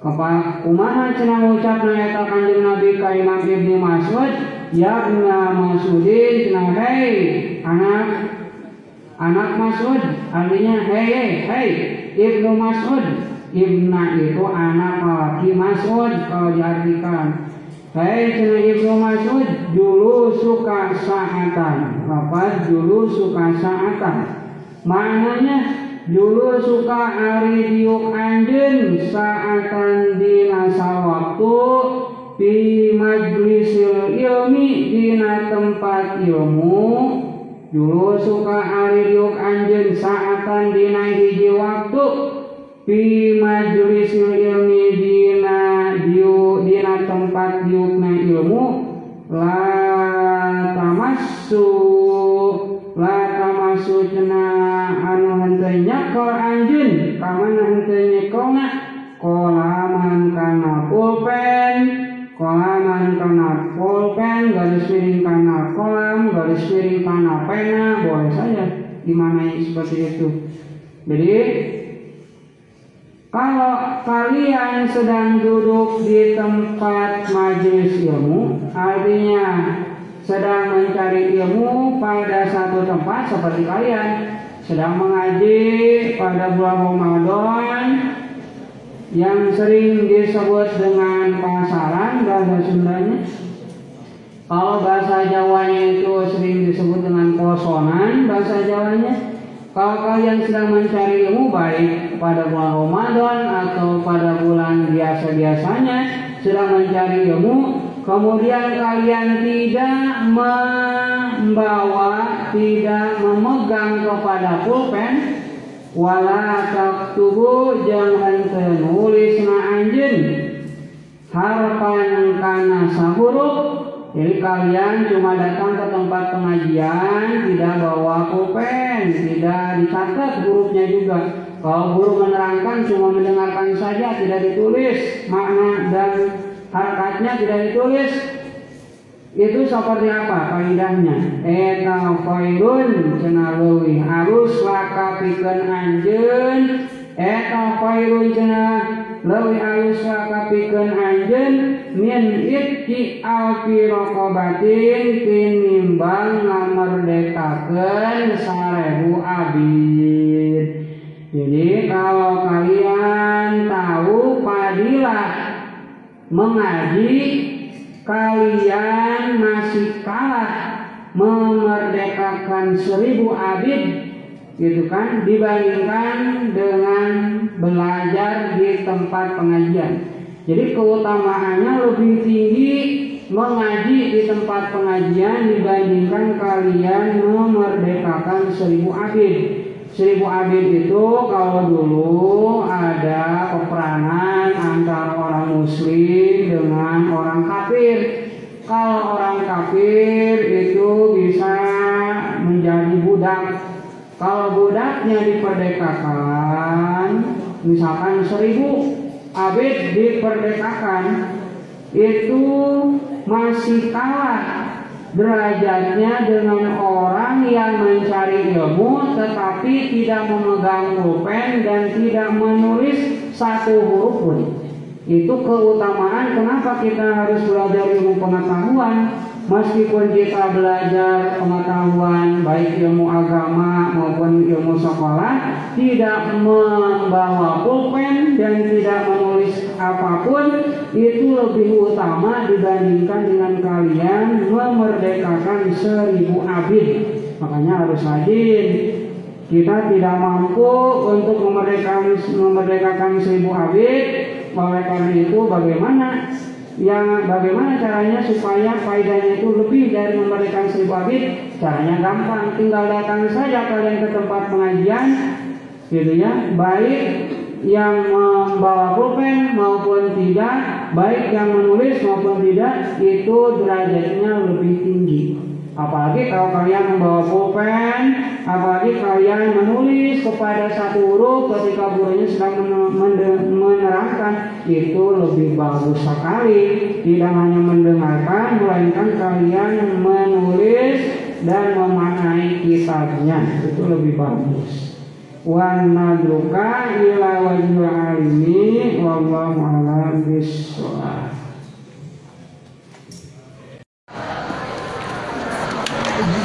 Kepada kumaha cenah ucap eta kanjeng Nabi ka Imam Ibni Mas'ud ya ibna Mas'udin cenah hei anak anak Mas'ud artinya hei hei Ibnu Mas'ud Ibna itu anak laki Mas'ud kalau diartikan Hei cina Ibnu Mas'ud dulu suka saatan. Lapat dulu suka saatan. Maknanya dulu suka ari diuk anjen saatan di nasa waktu di majlisil ilmi dina tempat ilmu dulu suka ari diuk anjen saatan dina hiji waktu di majlisil ilmi dina ilmu la tamassu la tamassu cena anu henteu nyekol anjeun ka mana henteu nyekolna kolaman kana pulpen kolaman kana pulpen garis miring kana kolam garis miring kana pena boleh saja dimanai seperti itu. Jadi kalau kalian sedang duduk di tempat majelis ilmu, artinya sedang mencari ilmu pada satu tempat seperti kalian sedang mengaji pada bulan Ramadan yang sering disebut dengan pasaran bahasa Sundanya. Kalau bahasa Jawanya itu sering disebut dengan posonan bahasa Jawanya. Kalau kalian sedang mencari ilmu baik pada bulan Ramadan atau pada bulan biasa-biasanya sedang mencari ilmu, kemudian kalian tidak membawa, tidak memegang kepada pulpen, wala taktubu jangan nulis na anjen harpan kana sahuruf jadi kalian cuma datang ke tempat pengajian tidak bawa pulpen tidak dicatat hurufnya juga. Kalau guru menerangkan cuma mendengarkan saja tidak ditulis. Makna dan harakatnya tidak ditulis. Itu seperti apa kaidahnya eta khairun cenah leuwih alus laka pikeun anjeun. Eta khairun cenah leuwih alus laka pikeun anjeun min itki alfi raqabatin tinimbang ngamerdekakeun sarebu abid. Jadi kalau kalian tahu padilah mengaji kalian masih kalah memerdekakan seribu abid gitu kan? Dibandingkan dengan belajar di tempat pengajian. Jadi keutamaannya lebih tinggi mengaji di tempat pengajian dibandingkan kalian memerdekakan seribu abid. Seribu abid itu kalau dulu ada peperangan antara orang muslim dengan orang kafir. Kalau orang kafir itu bisa menjadi budak kalau budaknya diperdekakan misalkan seribu abid diperdekakan itu masih kalah derajatnya dengan orang yang mencari ilmu tetapi tidak memegang pulpen dan tidak menulis satu huruf pun. Itu keutamaan kenapa kita harus belajar ilmu pengetahuan meskipun kita belajar pengetahuan baik ilmu agama maupun ilmu sekolah tidak membawa pulpen dan tidak menulis apa pun itu lebih utama dibandingkan dengan kalian memerdekakan seribu abid. Makanya harus rajin. Kita tidak mampu untuk memerdekakan memerdekakan seribu abid. Oleh karena itu bagaimana yang bagaimana caranya supaya faedahnya itu lebih dari memberikan seribu abid caranya gampang. Tinggal datang saja kalian ke tempat pengajian gitu ya. Baik yang membawa pulpen maupun tidak baik yang menulis maupun tidak itu derajatnya lebih tinggi Apalagi kalau kalian membawa pulpen, apalagi kalian menulis kepada satu huruf ketika gurunya sedang menerangkan, itu lebih bagus sekali. Tidak hanya mendengarkan, melainkan kalian menulis dan memaknai kitabnya. Itu lebih bagus. Wa nadruka ila wajhil alimi wallahu a'lam.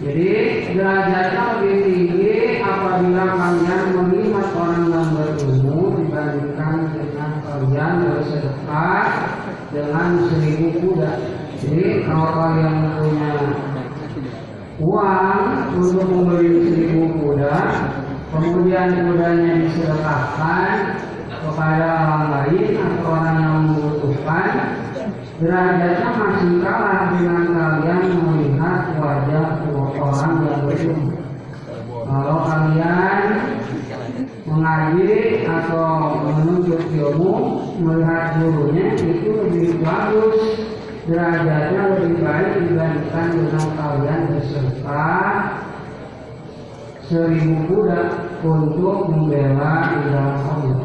Jadi derajatnya lebih tinggi apabila kalian melihat orang yang berilmu dibandingkan dengan kalian bersedekah dengan seribu kuda. Jadi kalau kalian punya uang untuk membeli seribu kuda, kemudian kudanya disedekahkan kepada orang lain atau orang yang membutuhkan, derajatnya masih kalah dengan kalian melihat wajah orang yang berilmu. Kalau kalian mengaji atau menuntut ilmu, melihat gurunya itu lebih bagus derajatnya lebih baik dibandingkan dengan kalian beserta seribu kuda untuk membela di dalam Allah.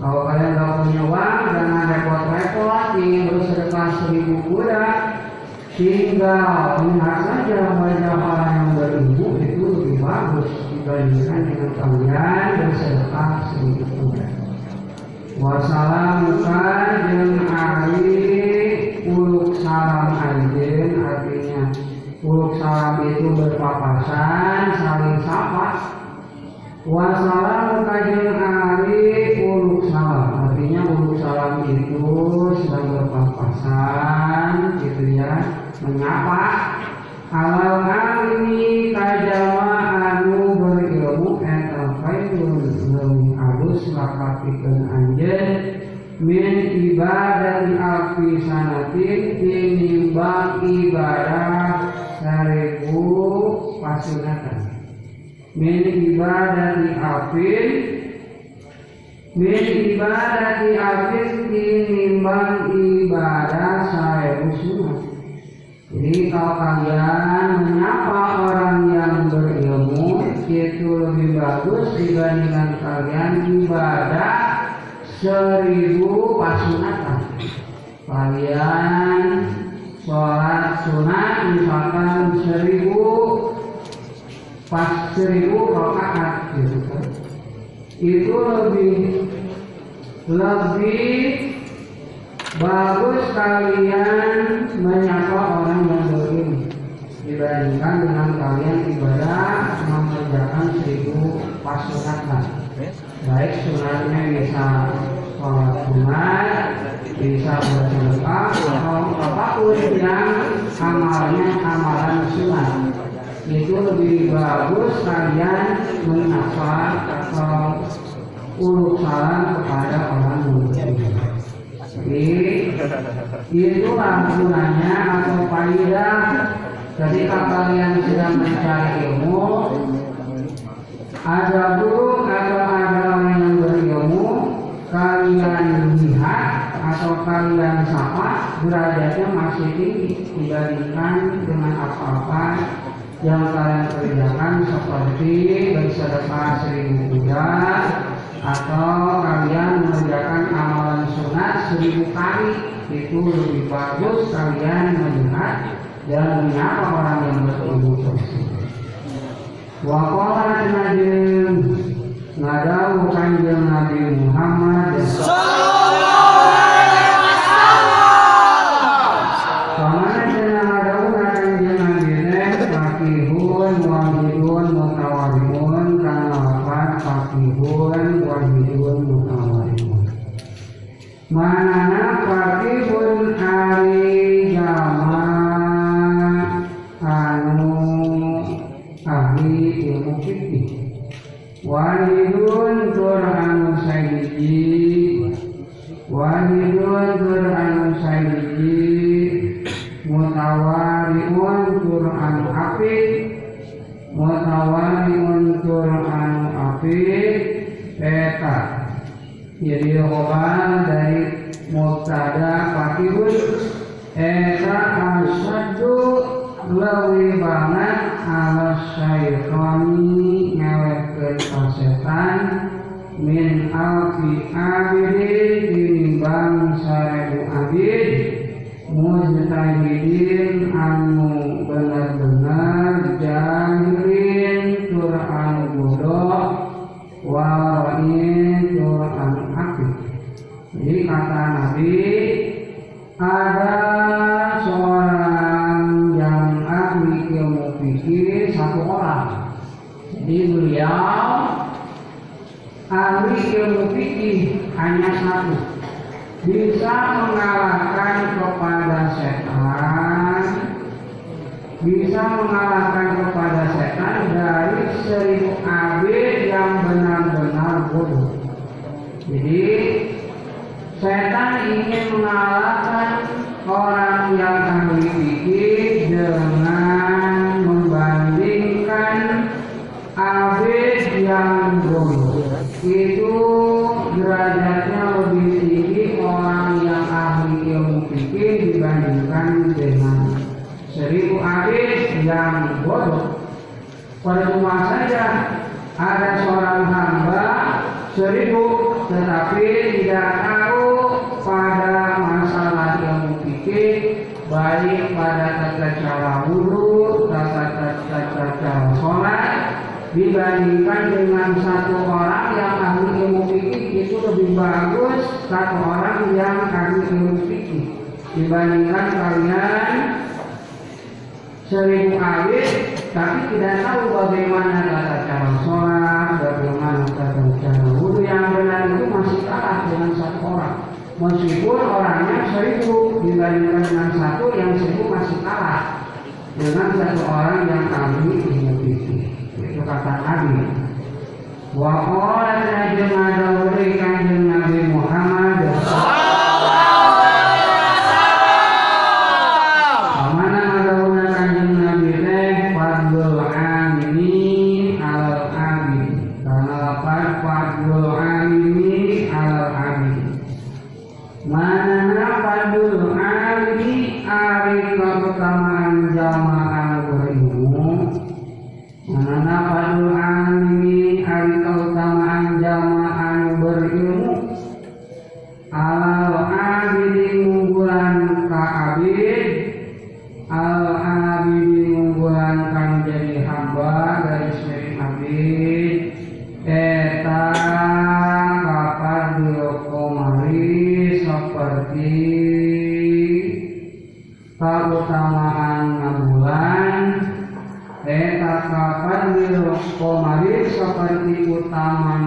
Kalau kalian gak punya uang, jangan repot-repot ingin bersedekah seribu kuda, tinggal lihat saja wajah orang yang berilmu itu lebih bagus dibandingkan dengan kalian bersedekah kuda. Wassalamualaikum jeung ari uluk salam anjen artinya uluk salam itu berpapasan saling sapa. Wassalam kajeng ari uluk salam artinya uluk salam itu sedang berpapasan gitu ya menyapa halal ini kajama anu berilmu eta khairun leuwih alus lakapikeun anjeun min ibadah alfi sanatin tinimbang ibadah seribu pasunatan. Min ibadah alfin min ibadah alfin tinimbang ibadah seribu sunat jadi kalau kalian menyapa orang yang berilmu itu lebih bagus dibandingkan kalian ibadah seribu pasunatan. Kalian sholat sunat misalkan seribu pas seribu rakaat gitu kan. Itu lebih lebih bagus kalian menyapa orang yang berilmu dibandingkan dengan kalian ibadah mengerjakan seribu pasunatan baik sunatnya bisa sholat sunat bisa bersedekah atau apa pun yang amalnya amalan sunat. Itu lebih bagus kalian menyapa atau urut salam kepada orang muslim jadi itulah gunanya atau faidah ketika kalian sedang mencari ilmu. Ada guru atau ada orang yang berilmu kalian lihat atau kalian sapa derajatnya masih tinggi dibandingkan dengan apa-apa yang kalian kerjakan seperti bersedekah seribu atau kalian mengerjakan amalan sunat seribu kali itu lebih bagus kalian melihat dan menyapa orang yang berilmu tersebut. Waqala najim ngadawu kanjeng Nabi Muhammad bisa mengalahkan kepada setan. Bisa mengalahkan kepada setan dari seribu abid yang benar-benar bodoh. Jadi setan ingin mengalahkan orang yang percuma saja ada seorang hamba seribu tetapi tidak tahu pada masalah ilmu fikih baik pada tata cara wudhu, tata tata cara sholat dibandingkan dengan satu orang yang ahli ilmu fikih itu lebih bagus satu orang yang ahli ilmu fikih. Dibandingkan kalian seribu abid tapi tidak tahu bagaimana tata cara sholat, bagaimana tata cara wudhu yang benar itu masih kalah dengan satu orang. Meskipun orangnya seribu dibandingkan dengan satu yang seribu masih kalah dengan satu orang yang ahli ilmu. Itu kata Nabi. Wa qala najeng ada kanjeng Nabi Muhammad ka abid al abidin unggulan kang jadi hamba dari sering abid eta kapan dilokomari seperti keutamaan bulan eta kapan dilokomari seperti utama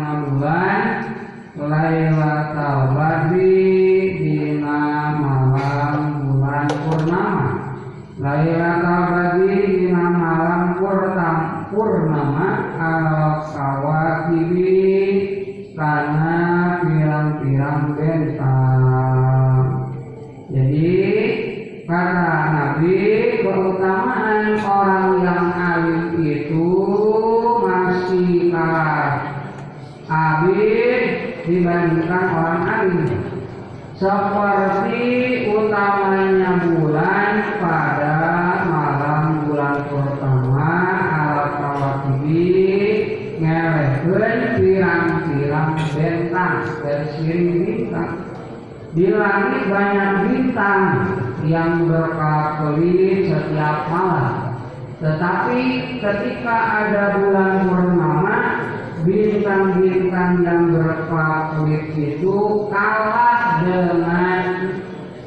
seperti utamanya bulan pada malam bulan pertama alat kawakibi ngelehkeun pirang-pirang bentang bersiring bintang. Di langit banyak bintang yang berkelap-kelip setiap malam. Tetapi ketika ada bulan purnama bintang-bintang yang berkelap-kelip itu kalah dengan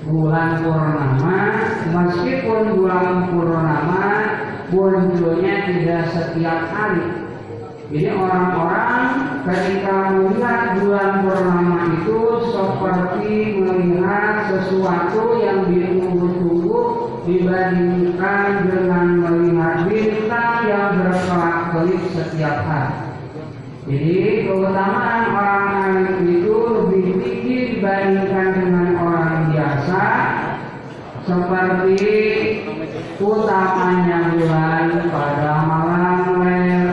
bulan purnama meskipun bulan purnama munculnya tidak setiap hari jadi orang-orang ketika melihat bulan purnama itu seperti melihat sesuatu yang ditunggu-tunggu dibandingkan dengan melihat bintang yang berkelap-kelip setiap hari. Jadi keutamaan orang alim itu tinggi dibandingkan dengan orang biasa seperti utamanya bulan pada malam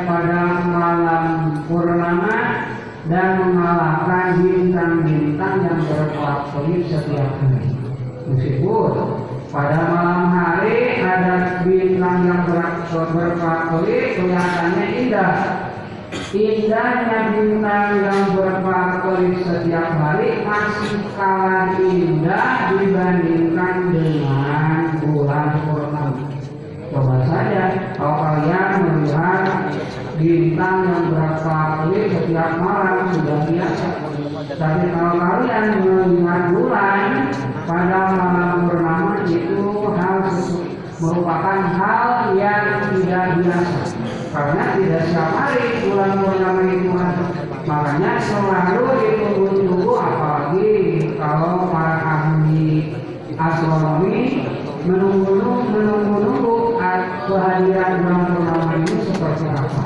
pada malam purnama dan mengalahkan bintang bintang-bintang yang berkelap-kelip setiap hari. Meskipun pada malam hari ada bintang yang berkelap-kelip kelihatannya indah. Indahnya bintang yang berkelap-kelip setiap hari masih kalah indah dibandingkan dengan bulan purnama. Coba saja kalau kalian melihat bintang yang berkelap-kelip setiap malam sudah biasa. Tapi kalau kalian melihat bulan pada malam purnama itu hal merupakan hal yang tidak biasa karena tidak setiap hari bulan purnama itu ada. Makanya selalu ditunggu-tunggu apalagi kalau para ahli astronomi menunggu-nunggu menunggu-nunggu kehadiran bulan purnama ini seperti apa.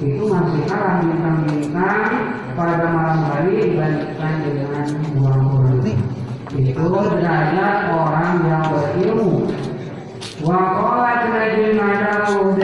Itu masih kalah bintang-bintang pada malam hari dibandingkan dengan bulan purnama itu derajat orang yang berilmu. Wa qalat najim adawu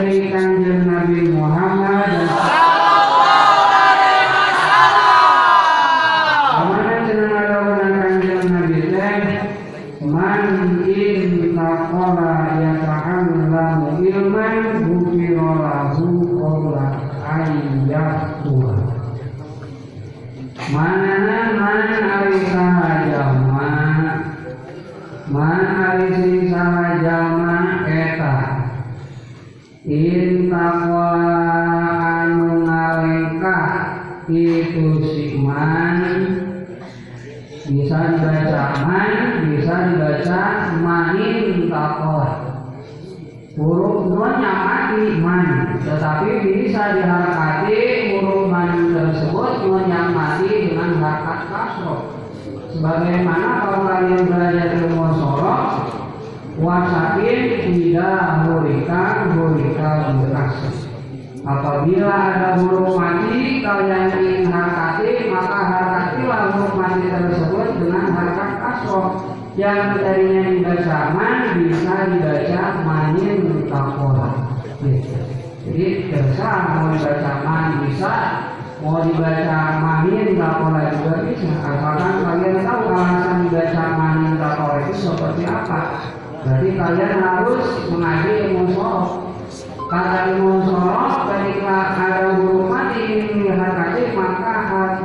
kata ilmu sorok ketika ada huruf mati ingin diharakati maka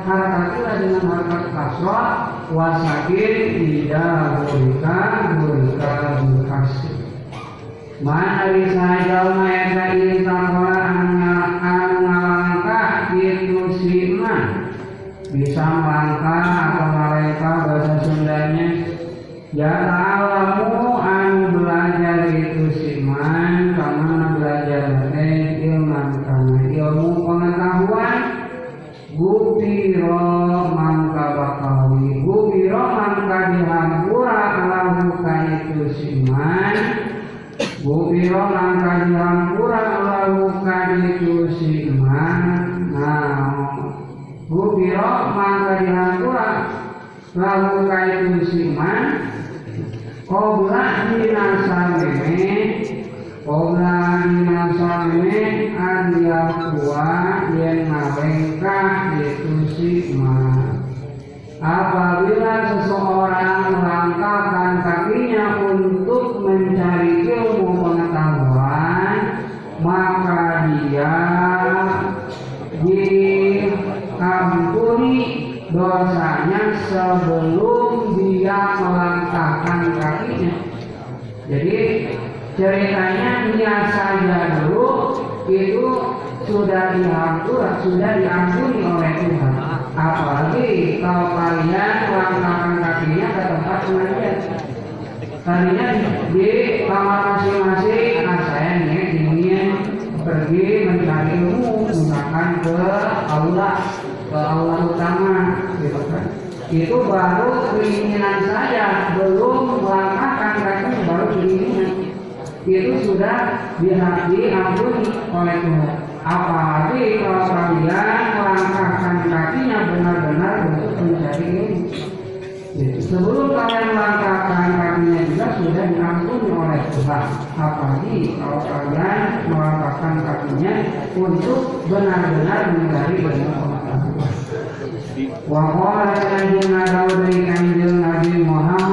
harakatilah dengan harakat kasroh wasakin tidak berikan berikan berkasih mana bisa jalma eta ini takola ngalangkah itu sima bisa melangkah atau melangkah bahasa Sundanya? Ya diampuni oleh Tuhan. Apalagi kalau kalian melangkahkan kakinya benar-benar untuk mencari ini. Jadi, sebelum kalian melangkahkan kakinya juga sudah diampuni oleh Tuhan. Apalagi kalau kalian melangkahkan kakinya untuk benar-benar mencari benar-benar qala alladziina dawu Muhammad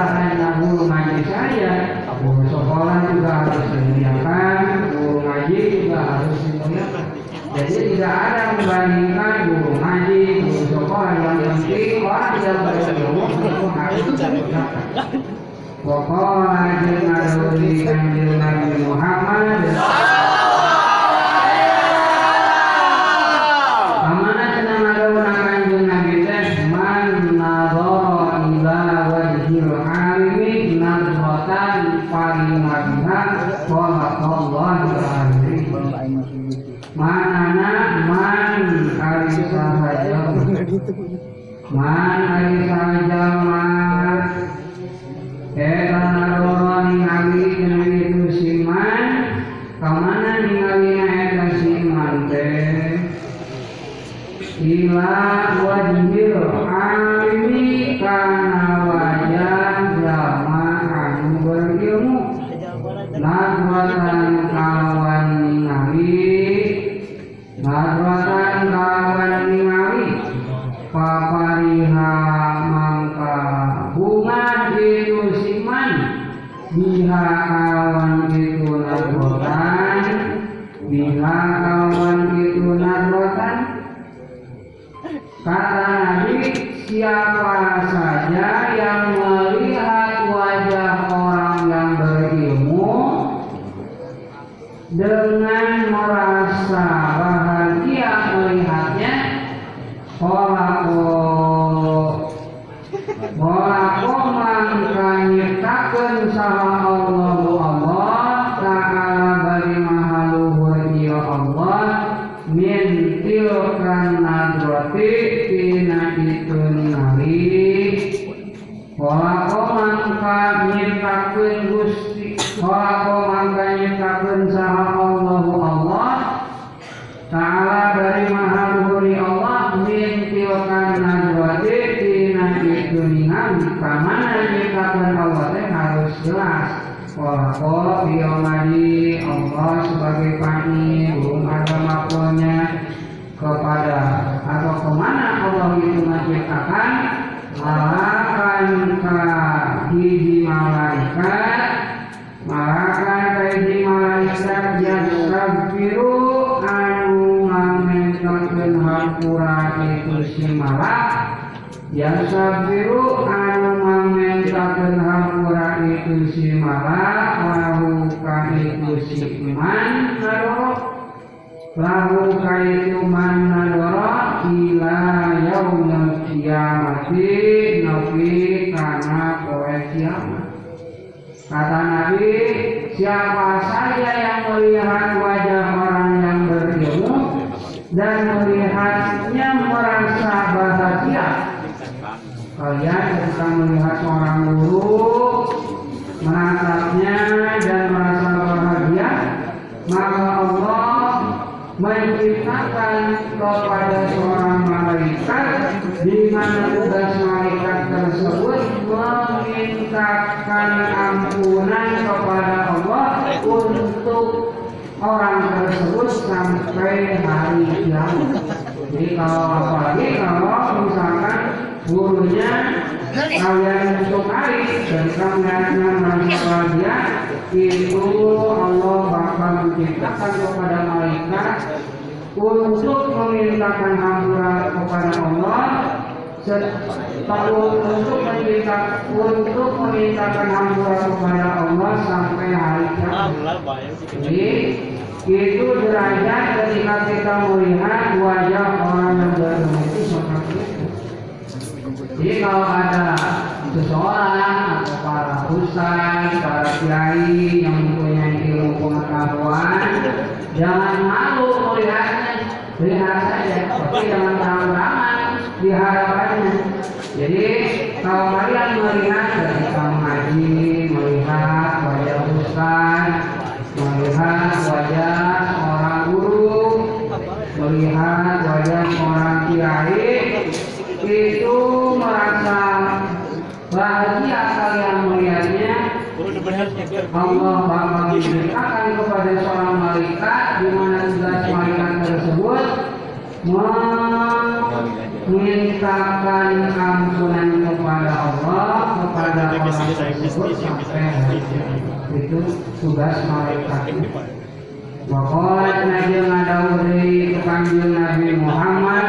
misalkan tabung ngaji saya, tabung sekolah juga harus dimuliakan, guru ngaji juga harus dimuliakan. Jadi tidak ada membandingkan guru ngaji, guru sekolah yang penting orang tidak berilmu itu harus dimuliakan. Pokoknya jenazah Nabi Muhammad. hiji malaikat malaikat hiji malaikat yang kafiru anu ngamentokeun hampura itu si malak yang kafiru anu ngamentokeun hampura itu si malak lakukan itu si iman lalu lakukan itu ketika melihat seorang guru menatapnya dan merasa bahagia maka Allah menciptakan kepada seorang malaikat di mana tugas malaikat tersebut memintakan ampunan kepada Allah untuk orang tersebut sampai hari kiamat. Jadi kalau apalagi kalau misalkan gurunya kalian untuk hari dan kalian merasa bahagia itu Allah bakal menciptakan kepada malaikat untuk memintakan hampura kepada Allah Lalu untuk meminta untuk memintakan hampura kepada Allah sampai hari kiamat. Jadi itu derajat ketika kita melihat wajah orang yang berilmu itu seperti. Jadi kalau ada seseorang atau para ustaz, para kiai yang mempunyai ilmu pengetahuan, jangan malu melihatnya, lihat saja, tapi jangan terang-terangan di hadapannya. Jadi kalau kalian melihat ketika mengaji, melihat wajah ustaz, melihat wajah seorang guru, melihat wajah seorang kiai, itu merasa bahagia kalian melihatnya Allah bakal memberikan kepada seorang malaikat di mana tugas malaikat tersebut memintakan ampunan kepada Allah kepada orang tersebut sampai hari itu tugas malaikat. Wakolat Nabi Ngadawuri Kanjeng Nabi Muhammad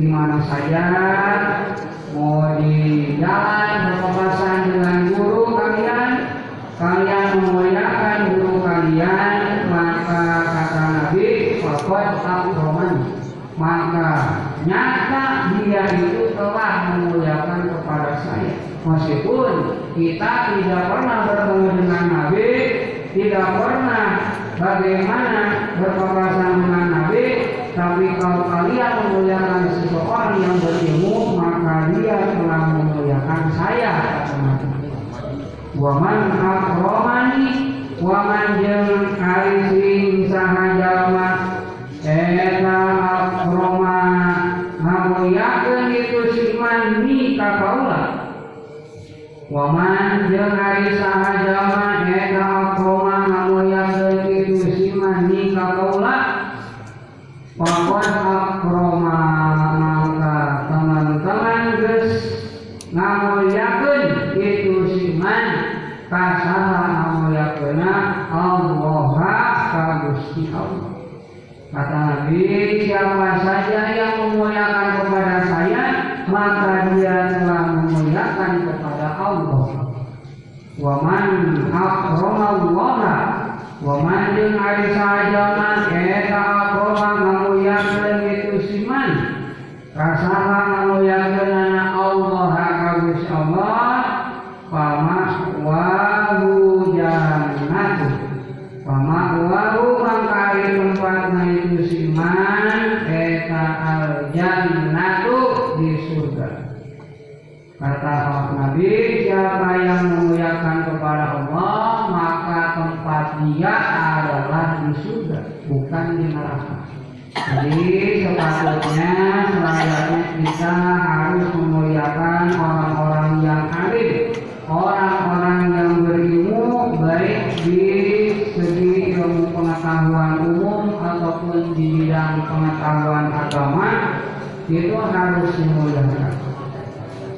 di mana saja mau di jalan berpapasan dengan guru kalian kalian memuliakan guru kalian maka kata Nabi fakot akroman maka nyata dia itu telah memuliakan kepada saya. Meskipun kita tidak pernah bertemu dengan Nabi tidak pernah bagaimana berpapasan dengan tapi kalau kalian memuliakan seseorang yang berilmu maka dia telah memuliakan saya. Waman akromani Waman jeung ari sing saha jalma eta akroma ngamuliakeun itu si man ni ka kaula Waman jeung ari saha jalma eta akroma ngamuliakeun itu si man ni ka kaula Pakon akroma maka teman-teman geus ngamuliakeun itu si man. Kasaha ngamuliakeunna Allah ka Gusti Allah. Kata Nabi, siapa saja yang memuliakan kepada saya, maka dia telah memuliakan kepada Allah. Wa man wa man jeung ari sajaman eta akrama ngamuliakeun itu siman kasaha Jadi sepatutnya selayaknya kita harus memuliakan orang-orang yang alim, orang-orang yang berilmu, baik di segi ilmu pengetahuan umum ataupun di bidang pengetahuan agama, itu harus dimuliakan.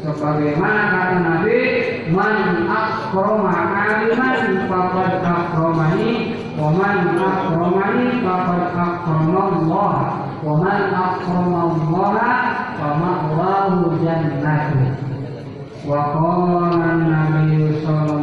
Sebagaimana kata Nabi man akroma aliman faqad akromani wa man akromani faqad akramallah wa man akramallah fa ma'wahu jannatu. Wa qala Nabi sallallahu alaihi